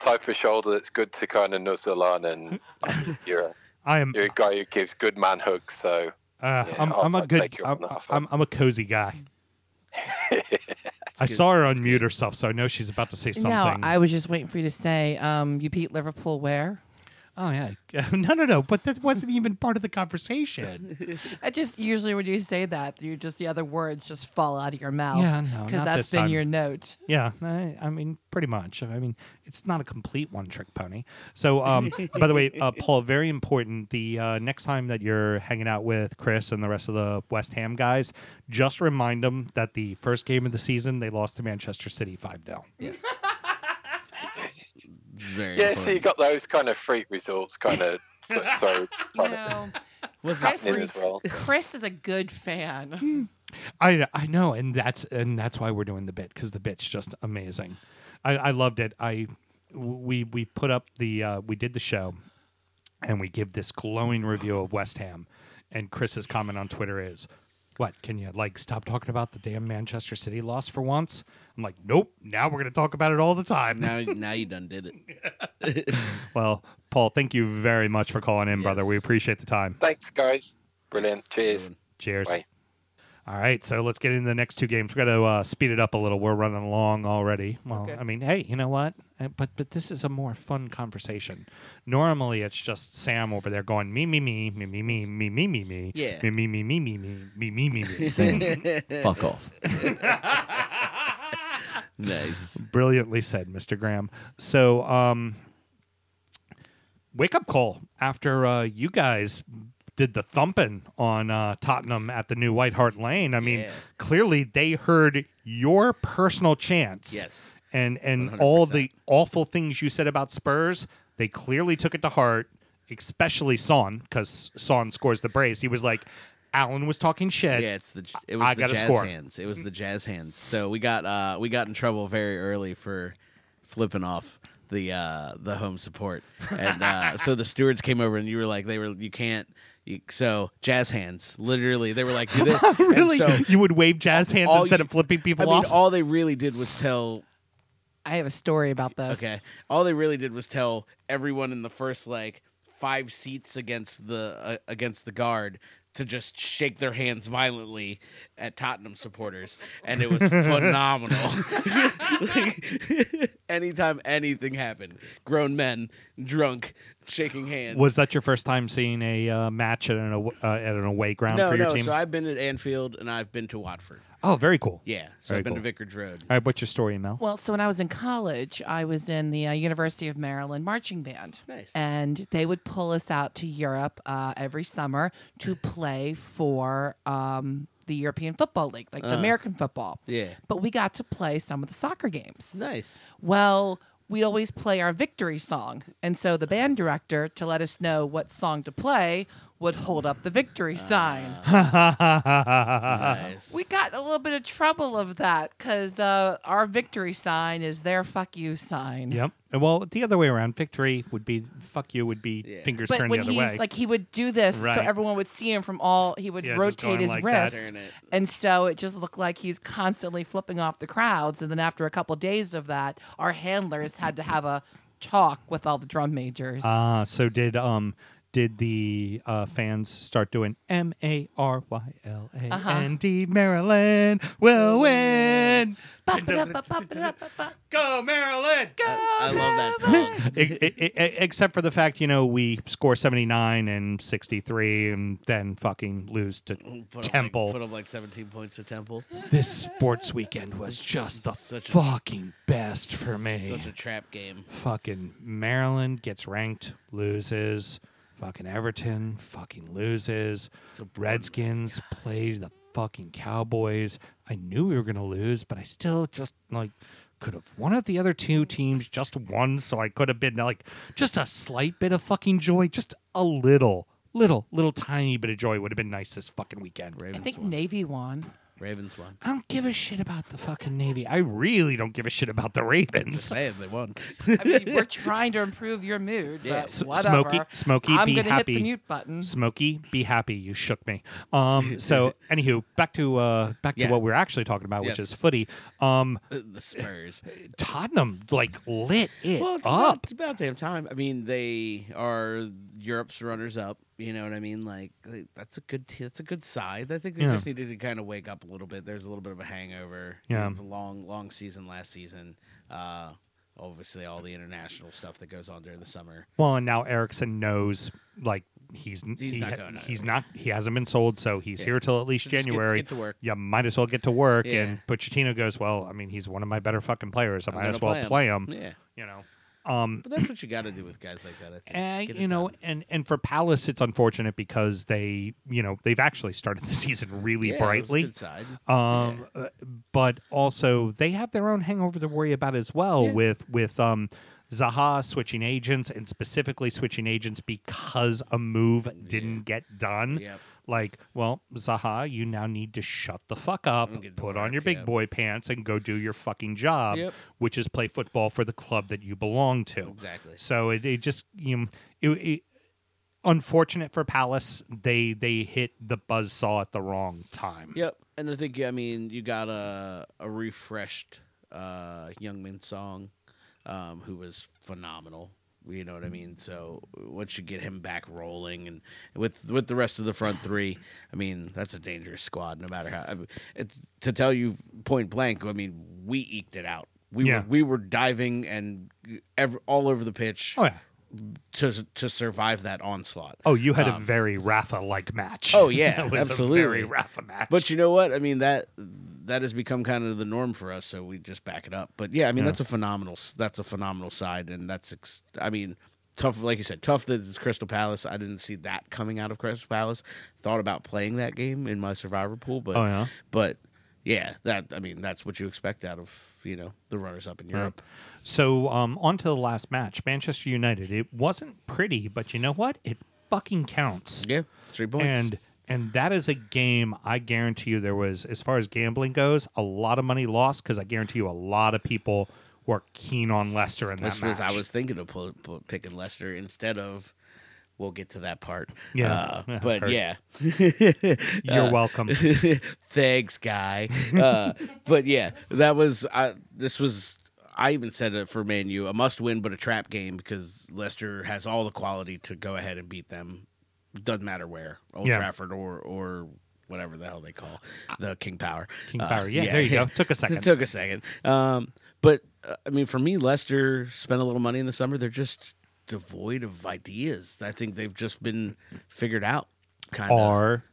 type of shoulder that's good to kind of nuzzle on, and you're a, I am you're a guy who gives good man hugs. So uh, Yeah, I'm, I'll- I'm a I'll good take I'm, on that offer. I'm, I'm a cozy guy. I good. saw her unmute herself, so I know she's about to say something. No, I was just waiting for you to say um, you beat Liverpool where? Oh yeah, no, no, no. But that wasn't even part of the conversation. I just usually when you say that, you just the other words just fall out of your mouth. Yeah, no, because that's been time. your note. Yeah, I, I mean, pretty much. I mean, it's not a complete one-trick pony. So, um, by the way, uh, Paul, very important. The uh, next time that you're hanging out with Chris and the rest of the West Ham guys, just remind them that the first game of the season they lost to Manchester City five 0 Yes. It's very yeah, so you got those kind of freak results, kind of so, so You kind of Was Chris happening is, as well. so. Chris is a good fan. I I know, and that's and that's why we're doing the bit because the bit's just amazing. I, I loved it. I we we put up the uh, we did the show, and we give this glowing review of West Ham, and Chris's comment on Twitter is, "What can you like stop talking about the damn Manchester City loss for once?" I'm like, "Nope. Now we're gonna talk about it all the time." now now you done did it. Well, Paul, thank you very much for calling in, brother. We appreciate the time. Thanks, guys. Brilliant. Cheers. Cheers. Bye. All right, so let's get into the next two games. We got to uh, speed it up a little. We're running along already. Well, I mean, hey, you know what? Uh, But but this is a more fun conversation. Normally, it's just Sam over there going me me me me me me me me me me Yeah. me me me me me me me me me me. Sam, fuck off. nice. Brilliantly said, Mr. Graham. So, um, wake up call after uh, you guys did the thumping on uh, Tottenham at the new White Hart Lane. I mean, Yeah. clearly they heard your personal chance. Yes. And and all 100%. the awful things you said about Spurs, they clearly took it to heart, especially Son, because Son scores the brace. He was like, Alan was talking shit. Yeah, it's the it was I the jazz score. hands. It was the jazz hands. So we got uh we got in trouble very early for flipping off the uh the home support. And uh so the stewards came over and you were like they were you can't so jazz hands literally they were like do this And really? so you would wave jazz hands instead you- of flipping I people mean off? all they really did was tell I have a story about this. Okay. All they really did was tell everyone in the first like five seats against the uh, against the guard to just shake their hands violently at Tottenham supporters, and it was phenomenal. Like, anytime anything happened, grown men drunk shaking hands. Was that your first time seeing a uh, match at an aw- uh, at an away ground no, for your no. team? So I've been at Anfield and I've been to Watford. oh, very cool. Yeah. So Very I've been cool. to Vicarage Road. All right, what's your story, Mel? Well, so when I was in college, I was in the uh, University of Maryland marching band. Nice. And they would pull us out to Europe uh, every summer to play for um, the European Football League, like the uh-huh. American football. Yeah. But we got to play some of the soccer games. Nice. Well, we always play our victory song. And so the band director, to let us know what song to play, would hold up the victory sign. Nice. We got a little bit of trouble of that because uh, our victory sign is their fuck you sign. Yep. Well, the other way around. Victory would be fuck you would be Yeah. fingers But turned when the other he's way. like, he would do this Right. so everyone would see him from all, he would Yeah, just rotate going his like that. wrist. Turn it. And so it just looked like he's constantly flipping off the crowds. And then after a couple days of that, our handlers had to have a talk with all the drum majors. Ah, so did um did the uh, fans start doing M A R Y L A Uh-huh. N D Maryland will win. Ba-ba-da-ba-ba-da-ba-ba. Go Maryland! Go! I love that song. E- e- e- except for the fact, you know, we score 79 and 63 and then fucking lose to Put up Temple. Like, put up like 17 points to Temple. this sports weekend was just the Such a- fucking best for me. Such a trap game. fucking Maryland gets ranked, loses. Fucking Everton fucking loses. Redskins play the fucking Cowboys. I knew we were gonna lose, but I still just like could have one of the other two teams just won, so I could have been like just a slight bit of fucking joy, just a little, little, little tiny bit of joy would have been nice this fucking weekend. Right? I Ravens think won. Navy won. Ravens won. I don't give a shit about the fucking Navy. I really don't give a shit about the Ravens. Just saying they won. I mean, we're trying to improve your mood, Yeah. but S- whatever. Smokey- Smokey, I'm be gonna hit happy. the mute button. Smokey, be happy. You shook me. Um. So, anywho, back to uh, back to Yeah. what we're actually talking about, which Yes. is footy. Um, the Spurs. Tottenham like lit it Well, it's up. about, it's about damn time. I mean, they are Europe's runners up. You know what I mean? Like that's a good that's a good side. I think they Yeah. just needed to kind of wake up a little bit. There's a little bit of a hangover. Yeah. A long long season last season. Uh, obviously, all the international stuff that goes on during the summer. Well, and now Eriksen knows like he's He's he, not he's not he hasn't been sold, so he's Yeah. here till at least So just get- January. get to work. You might as well get to work. Yeah. And Pochettino goes, well, I mean, he's one of my better fucking players. I I'm might as well play him. Yeah, You know. Um, but that's what you got to do with guys like that. I think. Get it you know, done. and and for Palace, it's unfortunate because they, you know, they've actually started the season really Yeah, it was a brightly. good side. Um, uh, but also they have their own hangover to worry about as well Yeah. with with um. Zaha switching agents and specifically switching agents because a move didn't get done. Yep. Like, well, Zaha, you now need to shut the fuck up, put on your big yep. boy pants, and go do your fucking job, Yep. which is play football for the club that you belong to. Exactly. So it, it just you know, it, it, unfortunate for Palace, they they hit the buzz saw at the wrong time. Yep, and I think I mean you got a a refreshed uh, Heung-min Son, um, who was phenomenal. You know what I mean? So once you get him back rolling, and with with the rest of the front three, I mean that's a dangerous squad. No matter how, I mean, it's to tell you point blank. I mean we eked it out. We Yeah. were we were diving and ev- all over the pitch Oh yeah. to to survive that onslaught. Oh, you had a Um, very Rafa like match. Oh, yeah, it was absolutely. a very Rafa match. But you know what? I mean that that has become kind of the norm for us, so we just back it up. But yeah, I mean Yeah. that's a phenomenal that's a phenomenal side, and that's ex- I mean tough, like you said, tough that it's Crystal Palace. I didn't see that coming out of Crystal Palace. Thought about playing that game in my survivor pool, but Oh, yeah? but yeah, that I mean that's what you expect out of you know the runners up in Europe. so um, on to the last match, Manchester United. It wasn't pretty, but you know what? It fucking counts. Yeah, three points. And and that is a game I guarantee you there was, as far as gambling goes, a lot of money lost because I guarantee you a lot of people were keen on Leicester in that this was match. I was thinking of pull, pull, picking Leicester instead of. We'll get to that part. Yeah, Uh, yeah, but heard. yeah, You're welcome. Thanks, guy. Uh, but yeah, that was uh, this was. I even said it for Man a must win, but a trap game because Leicester has all the quality to go ahead and beat them. Doesn't matter where, Old Yeah. Trafford or or whatever the hell they call the King Power. King Uh, Power. Yeah, there you go. Took a second. took a second. Um, but uh, I mean, for me, Leicester spent a little money in the summer. They're just devoid of ideas. I think they've just been figured out. Kind of. our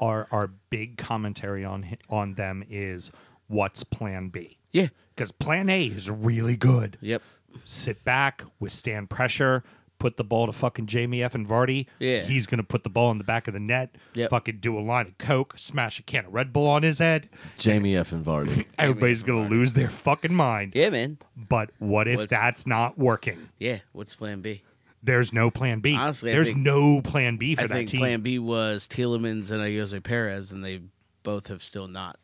our our big commentary on on them is what's plan B? Yeah. Because plan A is really good. Yep. Sit back, withstand pressure, put the ball to fucking Jamie F. and Vardy. Yeah. He's gonna put the ball in the back of the net, Yep. fucking do a line of coke, smash a can of Red Bull on his head. Jamie F. and Vardy. Everybody's gonna lose their fucking mind. Yeah, man. But what if What's- that's not working? Yeah. What's Plan B? There's no plan B. Honestly, I there's think- no plan B for I that think team. Plan B was Tielemans and Ayoze Perez, and they both have still not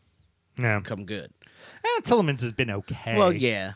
yeah. come good. Eh, Tielemans has been okay. Well, yeah,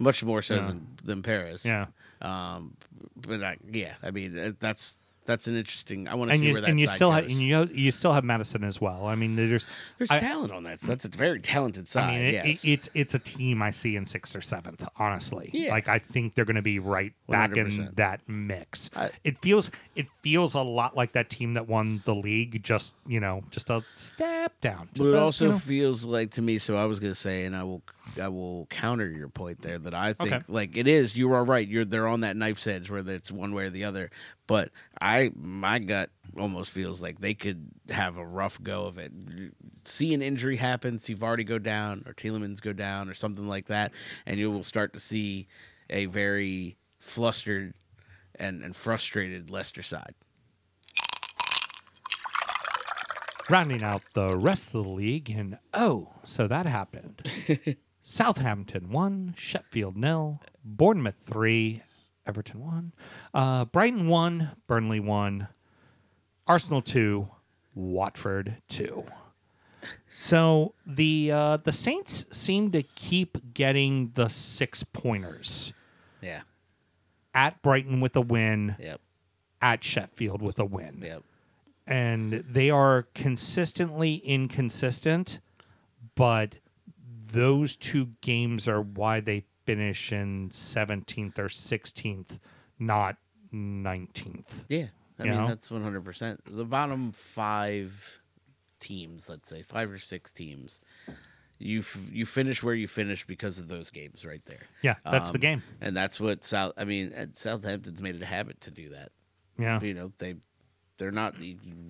much more so Yeah. than, than Perez. Yeah. Um, but I, yeah, I mean that's that's an interesting. I want to see you where that and you side still goes. have and you you still have Maddison as well. I mean, there's There's I- talent on that. So that's a very talented side. I mean, it, yes. it, it's it's a team I see in sixth or seventh. Honestly, Yeah. like I think they're going to be right back in 100%. that mix. I- it feels it feels a lot like that team that won the league. Just you know, just a step down. But it a, also you know- feels like to me. So I was gonna say, and I will, I will counter your point there. That I think Okay. like it is. You are right. You're they're on that knife's edge, whether it's one way or the other. But I, my gut almost feels like they could have a rough go of it. See an injury happen, see Vardy go down, or Tielemans go down, or something like that, and you will start to see a very flustered and, and frustrated Leicester side. rounding out the rest of the league. And oh, so that happened. Southampton one, Sheffield nil, Bournemouth three, Everton one, uh, Brighton one, Burnley one, Arsenal two, Watford two. So the uh, the Saints seem to keep getting the six pointers Yeah. at Brighton with a win, Yep. at Sheffield with a win Yep. and they are consistently inconsistent, but those two games are why they finish in 17th or 16th, not 19th. Yeah, I You mean know? that's one hundred percent. The bottom five teams, let's say five or six teams, you f- you finish where you finish because of those games right there. Yeah, that's the Um, game. and that's what South. I mean, Southampton's made it a habit to do that. Yeah. You know, they they're not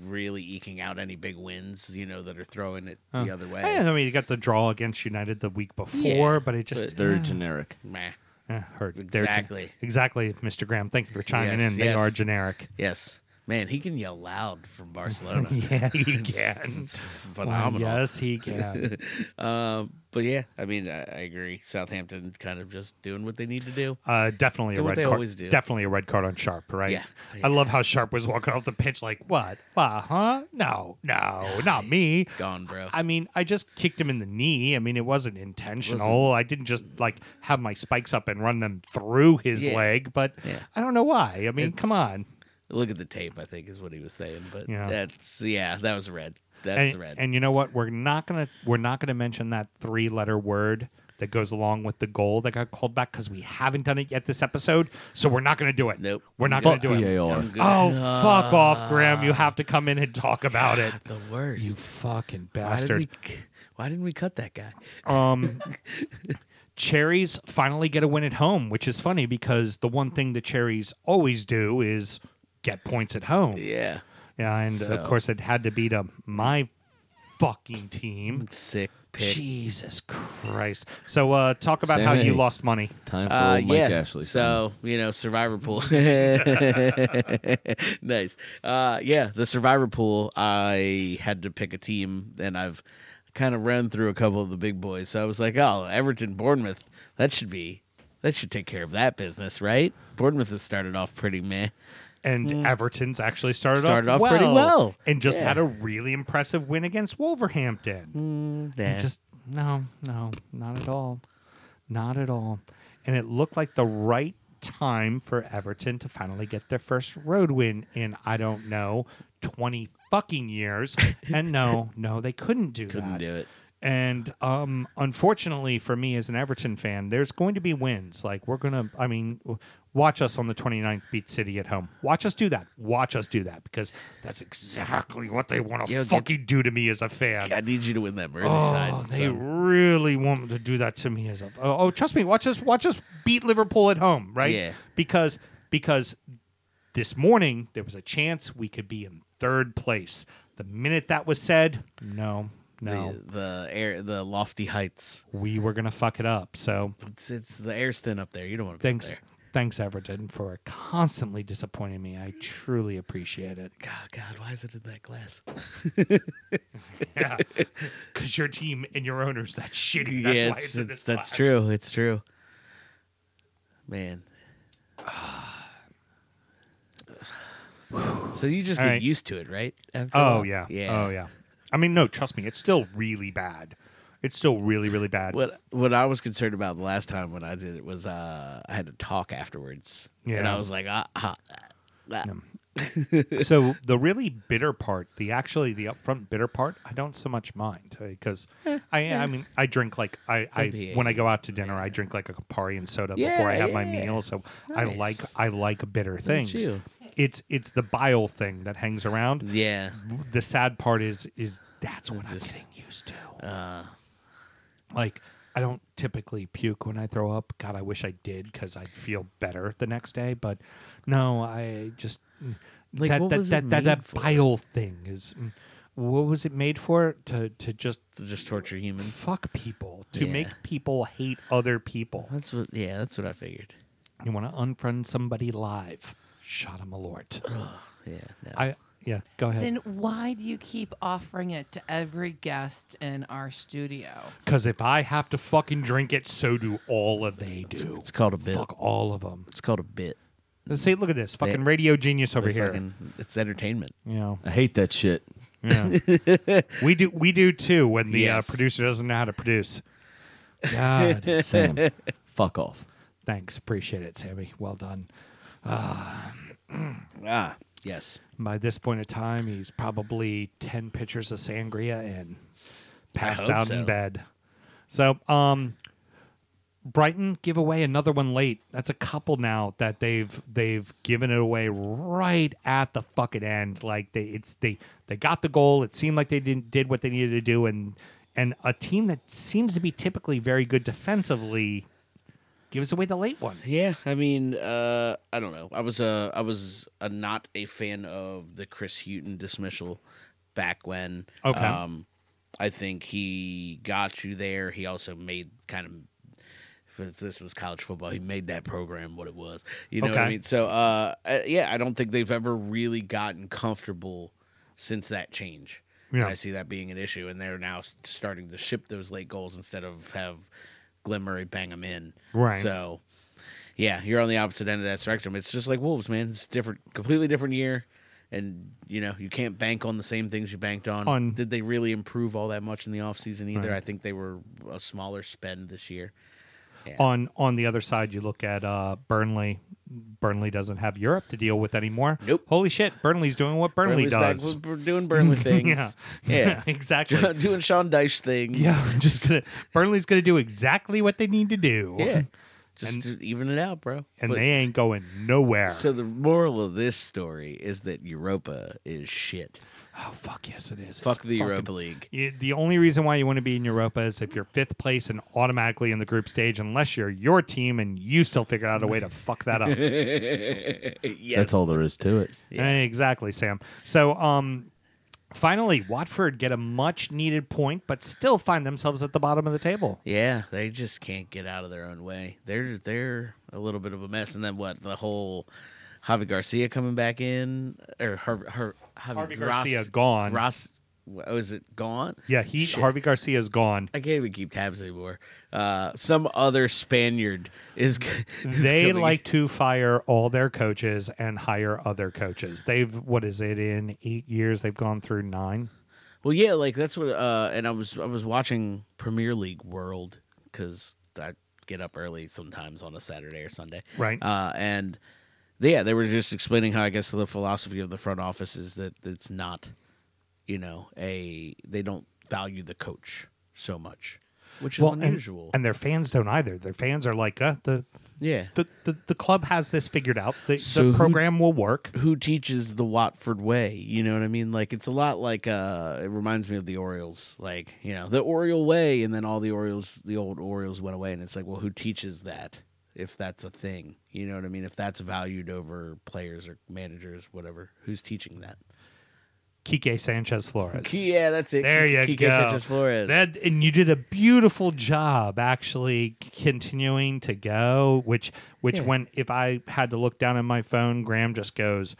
really eking out any big wins. You know, that are throwing it the other way. I mean, you got the draw against United the week before, Yeah, but it just They're eh, generic. Meh. eh, hurt. They're gen- Exactly. exactly, Mr. Graham. Thank you for chiming Yes, in. They yes. are generic. Yes, man, he can yell loud from Barcelona. Yeah, he It's- can. It's phenomenal. yes, he can. Um, but yeah, I mean, I, I agree. Southampton kind of just doing what they need to do. Uh, definitely Do a red they card. always do. Definitely a red card on Sharp, right? Yeah. I love how Sharp was walking off the pitch like, "What? What? Huh? No, no, not me." Gone, bro. I mean, I just kicked him in the knee. I mean, it wasn't intentional. I didn't just like have my spikes up and run them through his Yeah. leg, but Yeah. I don't know why. I mean, come on. Look at the tape. I think is what he was saying. But Yeah. that's yeah, that was red. That's And, red. and you know what? We're not gonna we're not gonna mention that three letter word that goes along with the goal that got called back because we haven't done it yet this episode. So we're not gonna do it. Nope. We're not Fuck gonna do it. VAR. I'm good. Oh, fuck off, Graham. You have to come in and talk about it. the worst. You worst. fucking why did bastard. we? Why didn't we cut that guy? Um, Cherries finally get a win at home, which is funny because the one thing the Cherries always do is get points at home. Yeah, Yeah, and So- of course it had to beat a my fucking team. sick pick. Jesus Christ. So uh, talk about how you lost money. Time for Uh, old Mike yeah. Ashley. So you know, Survivor pool. nice. Uh, yeah, the Survivor pool. I had to pick a team, and I've kind of ran through a couple of the big boys. So I was like, oh, Everton, Bournemouth. That should be. That should take care of that business, right? Bournemouth has started off pretty meh. And Everton's actually started, Started off, off pretty well. and just Yeah. had a really impressive win against Wolverhampton. Nah. It just no, no, not at all, not at all. And it looked like the right time for Everton to finally get their first road win in I don't know twenty fucking years. and no, no, they couldn't do Couldn't that. do it. And um, unfortunately for me as an Everton fan, there's going to be wins. Like we're gonna, I mean, watch us on the 29th beat City at home. Watch us do that. Watch us do that because that's exactly what they want to get- fucking do to me as a fan. I need you to win that Oh, they son. really want to do that to me as a. Oh, oh, trust me. Watch us. Watch us beat Liverpool at home, right? Yeah. Because because this morning there was a chance we could be in third place. The minute that was said, no, no, The, the air, the lofty heights. we were gonna fuck it up. So It's it's the air's thin up there. You don't want to be thanks, there. Thanks Everton for constantly disappointing me. I truly appreciate it. God, God, why is it in that glass? Yeah, because your team and your owners that shitty. That's yeah, why it's, it's, in this that's class. true. It's true. Man. so you just All get right. used to it, right? After Oh while? yeah. yeah. Oh yeah. I mean, no, trust me, it's still really bad. It's still really, really bad. What what I was concerned about the last time when I did it was uh, I had to talk afterwards, and I was like, ah, ah, ah. so the really bitter part, the actually the upfront bitter part, I don't so much mind because I I mean I drink like I, I when I go out to dinner I drink like a Campari and soda Yeah, before I have my meal. So I like I like bitter things. It's it's the bile thing that hangs around. Yeah. The sad part is is that's what I'm getting used to. Uh, Like I don't typically puke when I throw up. God, I wish I did because I'd feel better the next day. But no, I just Like, that what that that, that, that bile thing is. mm, What was it made for? To to just to just torture humans. fuck people to Yeah. make people hate other people. That's what. Yeah, that's what I figured. You want to unfriend somebody live? Shot him a lord. Yeah. No. I yeah. Go ahead. Then why do you keep offering it to every guest in our studio? Because if I have to fucking drink it, so do all of they do. it's called a bit. Fuck all of them. It's called a bit. See, look at this fucking They- radio genius over It's here. fucking- it's entertainment. You know, I hate that shit. yeah. we do we do too when the Yes. uh, producer doesn't know how to produce. God, Sam, fuck off. thanks, appreciate it, Sammy. Well done. Ah, yes. By this point in time, he's probably ten pitchers of sangria and passed out in bed. So, um, Brighton give away another one late. That's a couple now that they've they've given it away right at the fucking end. Like they it's they they got the goal. It seemed like they didn't did what they needed to do, and and a team that seems to be typically very good defensively gives away the late one. Yeah, I mean, uh, I don't know. I was a I was a not a fan of the Chris Hughton dismissal back when. Okay. Um, I think he got you there. He also made kind of. If this was college football, he made that program what it was. You know what I mean? So, uh, uh, yeah, I don't think they've ever really gotten comfortable since that change. And Yeah. I see that being an issue, and they're now starting to ship those late goals instead of have Glenn Murray bang them in. Right. So, yeah, you're on the opposite end of that spectrum. It's just like Wolves, man. It's different, completely different year, and you know you can't bank on the same things you banked on. On- Did they really improve all that much in the offseason either? Right. I think they were a smaller spend this year. Yeah. On on the other side, you look at uh, Burnley. Burnley doesn't have Europe to deal with anymore. Nope. Holy shit! Burnley's doing what Burnley Burnley's does. we're doing Burnley things. Yeah. yeah, exactly. doing Sean Dyche things. Yeah, just gonna. Burnley's gonna do exactly what they need to do. yeah. Just And- to even it out, bro. and But- they ain't going nowhere. So the moral of this story is that Europa is shit. oh fuck yes, it is. Fuck It's the fucking- Europa League. You- the only reason why you want to be in Europa is if you're fifth place and automatically in the group stage, unless you're your team and you still figure out a way to fuck that up. yes. That's all there is to it. Yeah. Exactly, Sam. So, um, finally, Watford get a much needed point, but still find themselves at the bottom of the table. Yeah, they just can't get out of their own way. They're they're a little bit of a mess. And then what? The whole Javi Garcia coming back in, or her, her Javi Harvey Garcia gone. Ross, oh, is it gone? Yeah, he Shit. Harvey Garcia is gone. I can't even keep tabs anymore. Uh, some other Spaniard is. is They like to fire all their coaches and hire other coaches. They've what is it in eight years? They've gone through nine. Well, yeah, like that's what. Uh, and I was I was watching Premier League World because I get up early sometimes on a Saturday or Sunday, Right. Uh, and yeah, they were just explaining how I guess the philosophy of the front office is that it's not, you know, a they don't value the coach so much, which is Well, unusual. and their fans don't either. Their fans are like, uh, the, yeah. the the the club has this figured out. The, So the who- program will work. who teaches the Watford way? You know what I mean? Like it's a lot like uh it reminds me of the Orioles. Like, you know, the Oriole way and then all the Orioles the old Orioles went away and it's like, well, who teaches that? If that's a thing. You know what I mean? If that's valued over players or managers, whatever. Who's teaching that? Quique Sanchez Flores. Yeah, that's it. There you Quique go. Sanchez Flores. That and you did a beautiful job actually continuing to go. Which which Yeah. when if I had to look down at my phone, Graham just goes,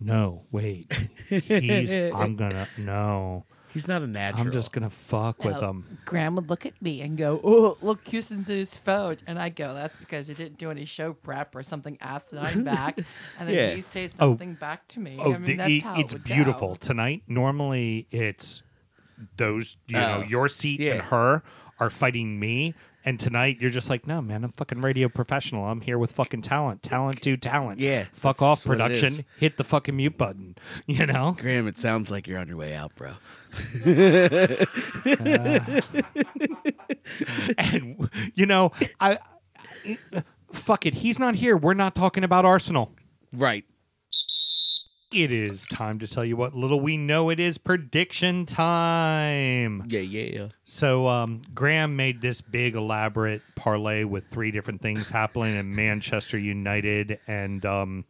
"No, wait, he's I'm gonna no, He's not a natural. I'm just gonna fuck with No, him." Graham would look at me and go, "Oh, look, Huston's in his phone," and I go, "That's because you didn't do any show prep or something asinine back." And then Yeah. he say Oh. something back to me. Oh, I mean, the- that's it- how it's it would go. beautiful tonight. Normally, it's those you know Oh, your seat yeah. and her are fighting me. And tonight you're just like, no, man, I'm fucking radio professional. I'm here with fucking talent. Talent do talent. Yeah, Fuck that's off what it is. production. Hit the fucking mute button. You know? Graham, it sounds like you're on your way out, bro. and you know, I, I fuck it. He's not here. We're not talking about Arsenal. Right. It is time to tell you what little we know. It is prediction time. Yeah, yeah. So um, Graham made this big elaborate parlay with three different things happening in Manchester United and um,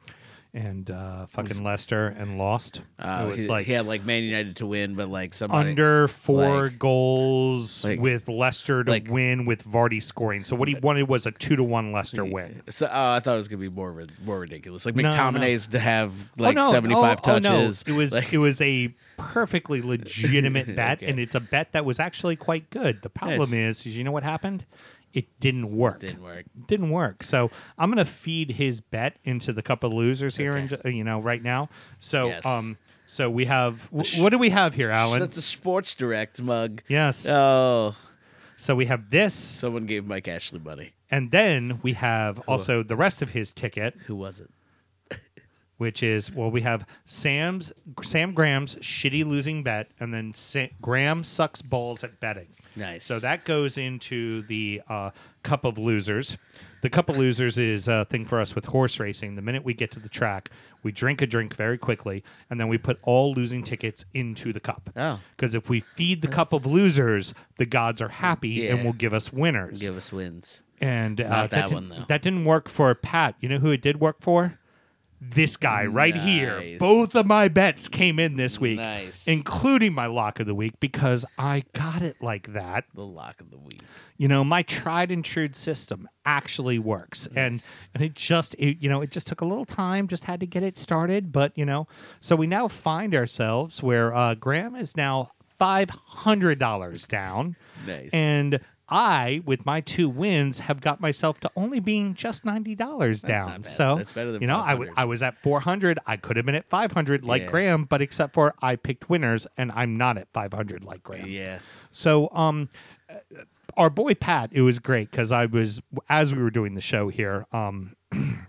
and uh, fucking Leicester and lost. Uh, it was he, like he had like Man United to win, but like somebody under four like- goals like- with Leicester to like- win with Vardy scoring. So what he wanted was a two to one Leicester win. So, uh, I thought it was gonna be more ri- more ridiculous, like No, no. McTominay's to have like oh, no. seventy five oh, oh, no. touches. It was Like- it was a perfectly legitimate bet, Okay. and it's a bet that was actually quite good. The problem is, is you know what happened? It didn't work. Didn't work. Didn't work. So I'm gonna feed his bet into the cup of losers here, and you know, right now. So Yes. um, so we have wh- what do we have here, Alan? That's a Sports Direct mug. Yes. Oh, so we have this, someone gave Mike Ashley money. and then we have also the rest of his ticket. Who was it? which is well, we have Sam's Sam Graham's shitty losing bet, and then Graham sucks balls at betting. Nice. So that goes into the uh, cup of losers. The cup of losers is a thing for us with horse racing. The minute we get to the track, we drink a drink very quickly, and then we put all losing tickets into the cup. Oh. Because if we feed the cup of losers, the gods are happy and will give us winners. give us wins. And uh, Not that didn't- one, though. That didn't work for Pat. You know who it did work for? This guy right here. Both of my bets came in this week, Nice. including my lock of the week because I got it like that. The lock of the week. You know, my tried and true system actually works, and and it just it, you know it just took a little time. Just had to get it started, but you know, so we now find ourselves where uh, Graham is now five hundred dollars down. Nice. And I, with my two wins, have got myself to only being just ninety dollars down. So That's better than you know, I, w- 500. I was at four hundred. I could have been at five hundred like Yeah. Graham, but except for I picked winners, and I'm not at five hundred like Graham. Yeah. So, um, our boy Pat, it was great because I was as we were doing the show here. Um,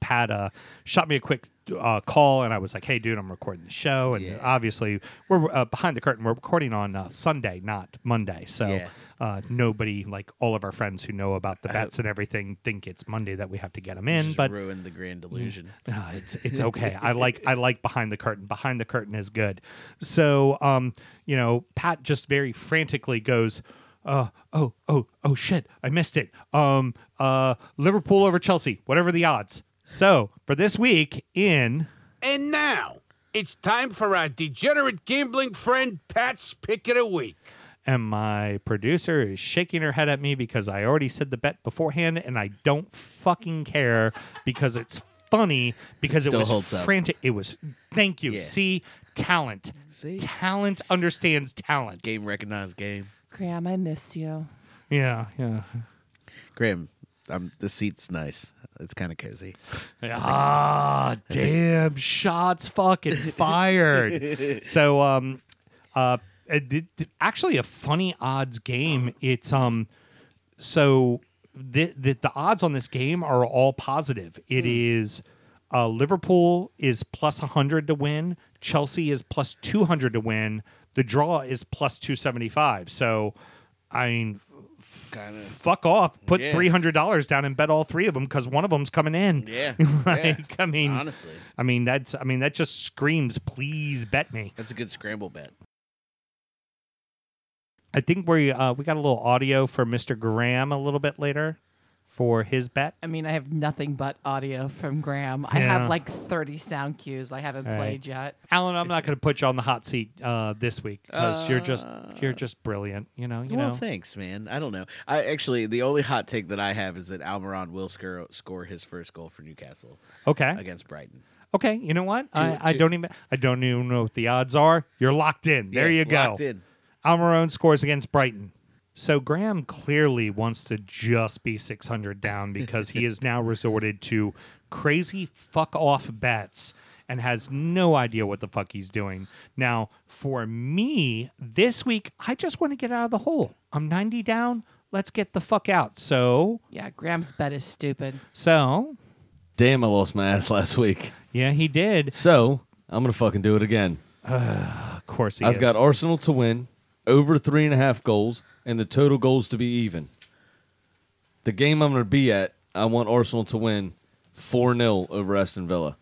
Pat uh, shot me a quick uh, call, and I was like, "Hey, dude, I'm recording the show." And Yeah. obviously, we're uh, behind the curtain. We're recording on uh, Sunday, not Monday. So Yeah. Uh, nobody, like all of our friends who know about the bets and everything, think it's Monday that we have to get them in. Just but ruined the grand illusion. uh, it's it's okay. I like I like behind the curtain. Behind the curtain is good. So um, you know, Pat just very frantically goes, uh, oh, oh, oh shit, I missed it. Um, uh, Liverpool over Chelsea, whatever the odds. So for this week in And now, it's time for our degenerate gambling friend Pat's Pick of the Week. And my producer is shaking her head at me because I already said the bet beforehand, and I don't fucking care because it's funny because it, still was holds up. frantic. It was thank you. Yeah. See talent. See? talent understands talent. Game recognized game. Graham, I miss you. Yeah, yeah. Graham, um, the seat's nice. It's kind of cozy. Ah, damn! Shots fucking fired. so, um, uh, it, it- actually, a funny odds game. It's um, so the the, the odds on this game are all positive. It is. Uh, Liverpool is plus 100 to win. Chelsea is plus 200 to win. The draw is plus 275. So, I mean, fuck off. Put Yeah. three hundred dollars down and bet all three of them because one of them's coming in. Yeah. like, I mean, Honestly. I mean that's, I mean that just screams, please bet me. That's a good scramble bet. I think we uh, we got a little audio for Mister Graham a little bit later for his bet. I mean, I have nothing but audio from Graham. I Yeah. have like 30 sound cues I haven't All right. played yet. Alan, I'm not going to put you on the hot seat uh, this week because you're just you're just brilliant. You know, you well, know. thanks, man. I don't know. I actually the only hot take that I have is that Almiron will score score his first goal for Newcastle Okay, against Brighton. okay. You know what? I, I two- don't even I don't even know what the odds are. You're locked in. There Yeah, you go. locked in. Almiron scores against Brighton. So Graham clearly wants to just be 600 down because he has now resorted to crazy fuck off bets and has no idea what the fuck he's doing. Now, for me, this week, I just want to get out of the hole. I'm 90 down. let's get the fuck out. So, Yeah, Graham's bet is stupid. so Damn, I lost my ass last week. yeah, he did. So I'm gonna fucking do it again. Of course, he I've is. got Arsenal to win, over three and a half goals, and the total goals to be even. The game I'm gonna be at, I want Arsenal to win four 0 over Aston Villa.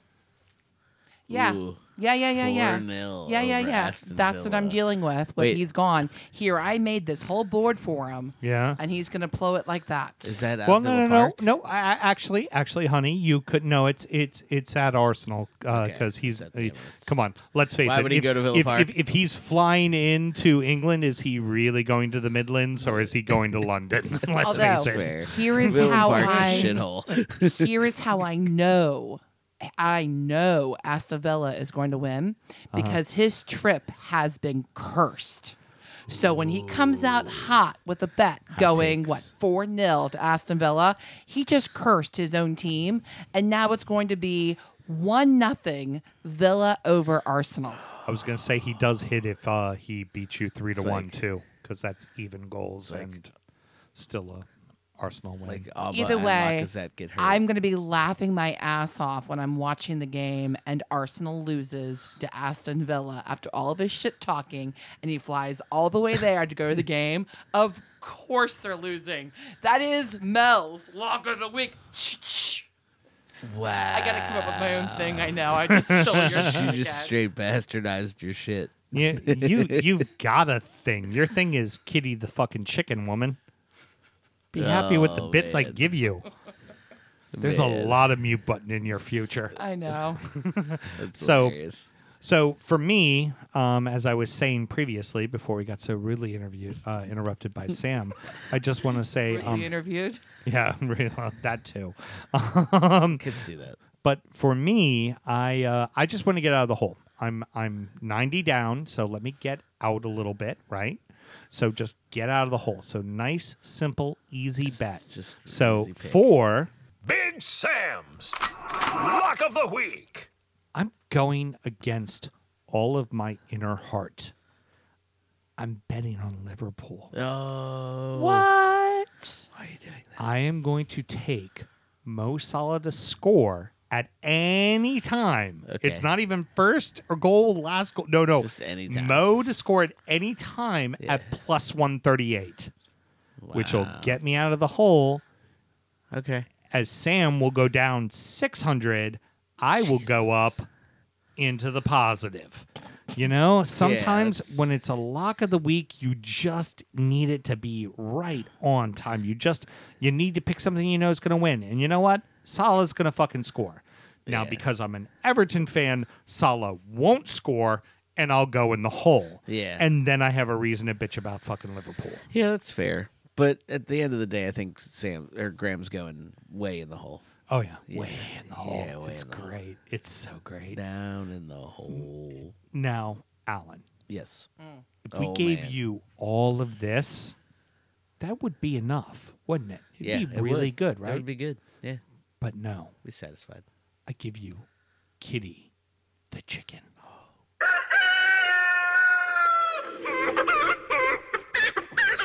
Yeah. Ooh. Yeah, yeah, yeah, yeah. 4-0 Yeah, yeah, yeah. Aston That's what I'm dealing with. But Wait. he's gone. Here, I made this whole board for him. Yeah. And he's gonna blow it like that. Is that at Well, Villa no, no, Park? no, no. I, I, actually, actually, honey, you could no. It's it's it's at Arsenal because Okay, he's. it's the he- Emirates. come on, let's face Why it. would he if, go to Villa if, Park? If, if he's flying into England, is he really going to the Midlands or is he going to London? let's Although- face it. Fair. Here is Villa how Park's I- a shithole. Here is how I know. I know Aston Villa is going to win Uh-huh. because his trip has been cursed. So when he comes out hot with a bet going, what, 4 0 to Aston Villa, he just cursed his own team. And now it's going to be 1 nothing Villa over Arsenal. I was going to say he does hit if uh, he beats you three to It's one like- too, because that's even goals and still a Arsenal win. Like Auba Either and way, Lacazette get hurt. I'm going to be laughing my ass off when I'm watching the game and Arsenal loses to Aston Villa after all of his shit talking and he flies all the way there to go to the game. Of course they're losing. That is Mel's lock of the week. Shh, shh. wow. I got to come up with my own thing. I know. I just stole your shit. You again. just straight bastardized your shit. Yeah, you you've got a thing. Your thing is Kitty the fucking chicken woman. Be happy with the Oh, bits I man. give you. There's a Man. lot of mute button in your future. I know. That's So- hilarious. So for me, um, as I was saying previously, before we got so rudely interviewed, uh, interrupted by Sam, I just want to say, Were um, you interviewed? yeah, really, well, that too. Um, Could see that. But for me, I uh, I just want to get out of the hole. I'm I'm 90 down, so let me get out a little bit, right? So just get out of the hole. So nice, simple, easy bet. just so easy pick. for Big Sam's Lock of the Week. I'm going against all of my inner heart. I'm betting on Liverpool. Oh. What? Why are you doing that? I am going to take Mo Salah to score at any time. Okay. It's not even first or goal, last goal. No, no. Just any time. Mo to score at any time Yeah. at plus 138, which will get me out of the hole. Okay. As Sam will go down 600, I will go up into the positive. You know, sometimes when it's a lock of the week, you just need it to be right on time. You just you need to pick something you know is going to win. And you know what? Salah's going to fucking score. Now, Yeah. because I'm an Everton fan, Salah won't score, and I'll go in the hole. Yeah. And then I have a reason to bitch about fucking Liverpool. Yeah, that's fair. But at the end of the day, I think Sam or Graham's going way in the hole. Oh yeah, way in the hole. Yeah, way it's in the hole. great. It's so great. Down in the hole. Now, Alan, Yes. if we Oh, gave man. you all of this, that would be enough, wouldn't it? It'd yeah. be it really good, That right? would be good. Yeah. but no, Be satisfied. I give you Kitty the chicken.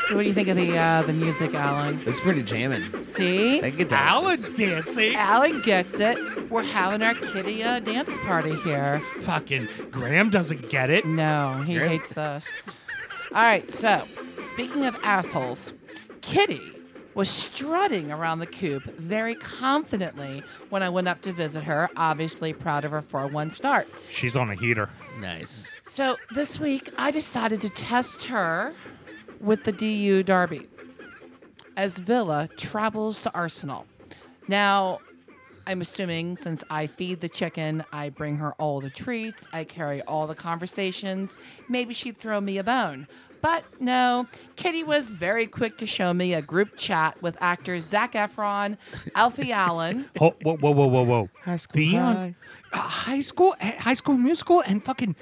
So what do you think of the uh, the music, Alan? It's pretty jamming. See? I can get. Alan's dancing. Alan gets it. We're having our kitty uh, dance party here. Fucking Graham doesn't get it. No, he Really? hates this. All right, so speaking of assholes, Kitty was strutting around the coop very confidently when I went up to visit her, obviously proud of her 4 1 start. She's on a heater. Nice. So this week, I decided to test her with the DU Derby as Villa travels to Arsenal. Now, I'm assuming since I feed the chicken, I bring her all the treats, I carry all the conversations, maybe she'd throw me a bone. But no, Kitty was very quick to show me a group chat with actors Zac Efron, Alfie Allen, Oh, whoa, whoa, whoa, whoa, whoa. High school Theon, high. uh, high school, eh, high school musical, and fucking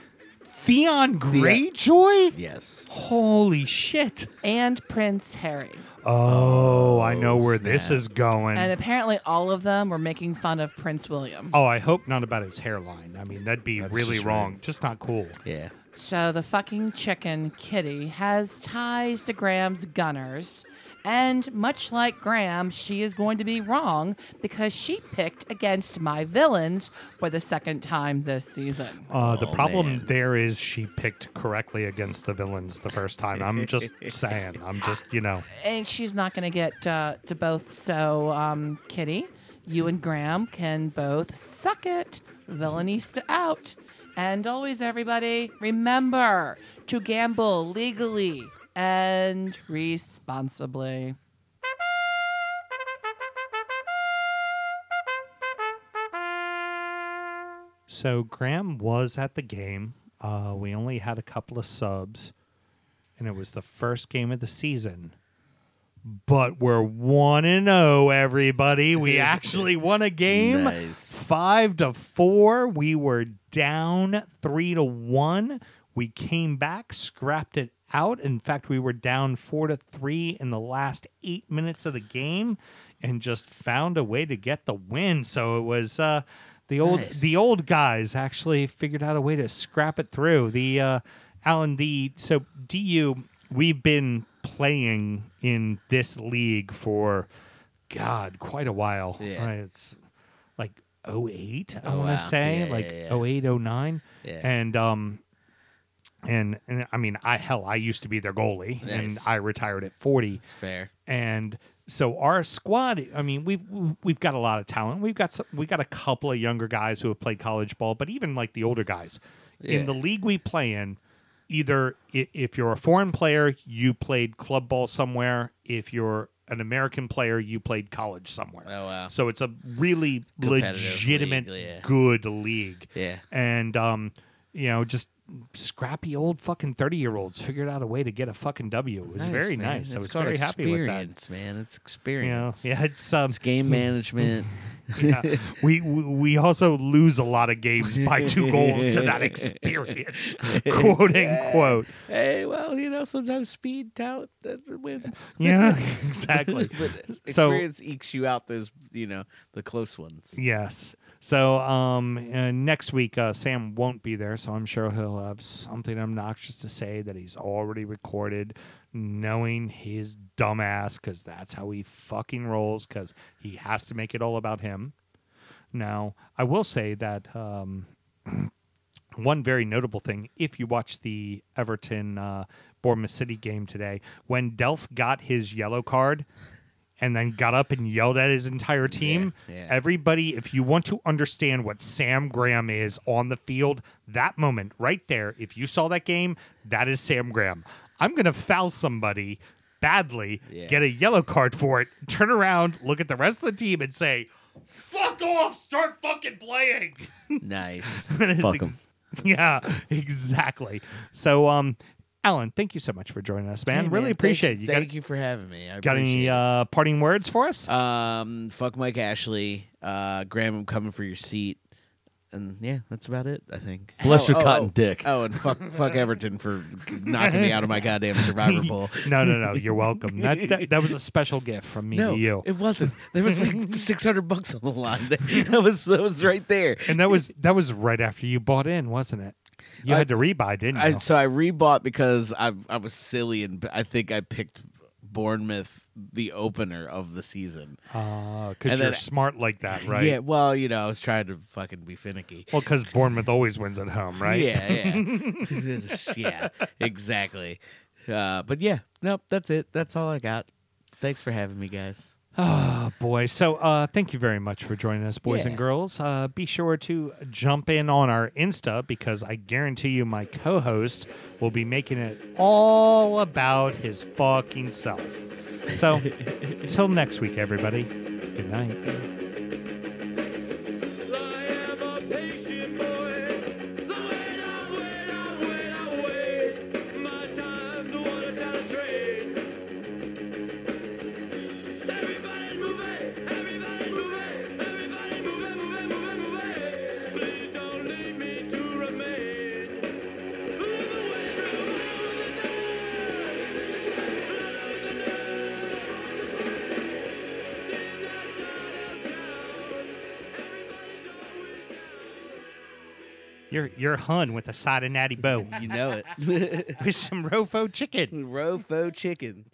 Theon Greyjoy. Yes. Holy shit! and Prince Harry. Oh, I know where this is going. And apparently, all of them were making fun of Prince William. oh, I hope not about his hairline. I mean, that'd be really just wrong. Just not cool. Yeah. So the fucking chicken kitty has ties to Graham's Gunners, And much like Graham, she is going to be wrong because she picked against my villains for the second time this season. Uh, the Oh, problem man. there is she picked correctly against the villains the first time. I'm just saying. I'm just, you know. And she's not going to get uh, to both. So, um, Kitty, you and Graham can both suck it. Villainista out. And always, everybody, remember to gamble legally and responsibly. So Graham was at the game. Uh, we only had a couple of subs, and it was the first game of the season. But we're one and zero, everybody. We actually won a game, Nice. five to four. We were down three to one. We came back, scrapped it out. In fact, we were down four to three in the last eight minutes of the game, and just found a way to get the win. So it was uh, the old Nice. the old guys actually figured out a way to scrap it through. The uh, Alan, the so DU, we've been playing in this league for God quite a while. Yeah. Right? It's like 08, I Oh, want to wow. say, Yeah, like yeah, yeah. 08, 09. Yeah. And um and, and I mean, I hell, I used to be their goalie, and I retired at 40 Fair. and so our squad i mean we've we've got a lot of talent we've got some, we got a couple of younger guys who have played college ball but even like the older guys in the league we play in either if you're a foreign player you played club ball somewhere if you're an american player you played college somewhere Oh, wow. so it's a really legitimate league, yeah. good league Yeah. and um you know just scrappy old fucking 30 year olds figured out a way to get a fucking w it was very man. nice i was very happy with that man. It's you know, experience. yeah, it's um, It's game management. yeah. we, we we also lose a lot of games by two goals to that experience, quote unquote. hey, well, you know, sometimes speed talent that wins. Yeah, exactly. but So- experience ekes you out those, you know, the close ones. Yes. So um, next week, uh, Sam won't be there, so I'm sure he'll have something obnoxious to say that he's already recorded, knowing his dumbass, because that's how he fucking rolls, because he has to make it all about him. Now, I will say that um, one very notable thing, if you watch the Everton uh, Bournemouth City game today, when Delph got his yellow card and then got up and yelled at his entire team, Yeah, yeah. everybody, if you want to understand what Sam Graham is on the field, that moment right there, if you saw that game, that is Sam Graham. I'm going to foul somebody badly, Yeah. get a yellow card for it, turn around, look at the rest of the team, and say, fuck off, start fucking playing. Nice. Fuck ex- yeah, exactly. So, um, Alan, thank you so much for joining us, man. Hey, really appreciate you. it. You Thank got, you for having me. I got any it. uh, parting words for us? Um, fuck Mike Ashley. Uh, Graham, I'm coming for your seat. And yeah, that's about it. I think. Bless Oh, your oh, cotton oh. dick. Oh, and fuck, fuck Everton for knocking me out of my goddamn Survivor pool. no, no, no. You're welcome. That, that that was a special gift from me No, to you, it wasn't. There was like six hundred bucks on the line. That was that was right there. and that was that was right after you bought in, wasn't it? You I- had to rebuy, didn't you? I, so I rebought because I I was silly and I think I picked Bournemouth the opener of the season. Because and you're then- smart like that, right? Yeah, well, you know, I was trying to fucking be finicky. Well, because Bournemouth always wins at home, right? Yeah, yeah, yeah, exactly. Uh, but yeah, nope, that's it. That's all I got. Thanks for having me, guys. Oh boy! So uh, thank you very much for joining us, boys and girls. Uh, be sure to jump in on our Insta because I guarantee you, my co-host will be making it all about his fucking self. So until next week, everybody. Good night. You're you're hun with a side of natty bow You know it. with some rofo chicken. Rofo chicken.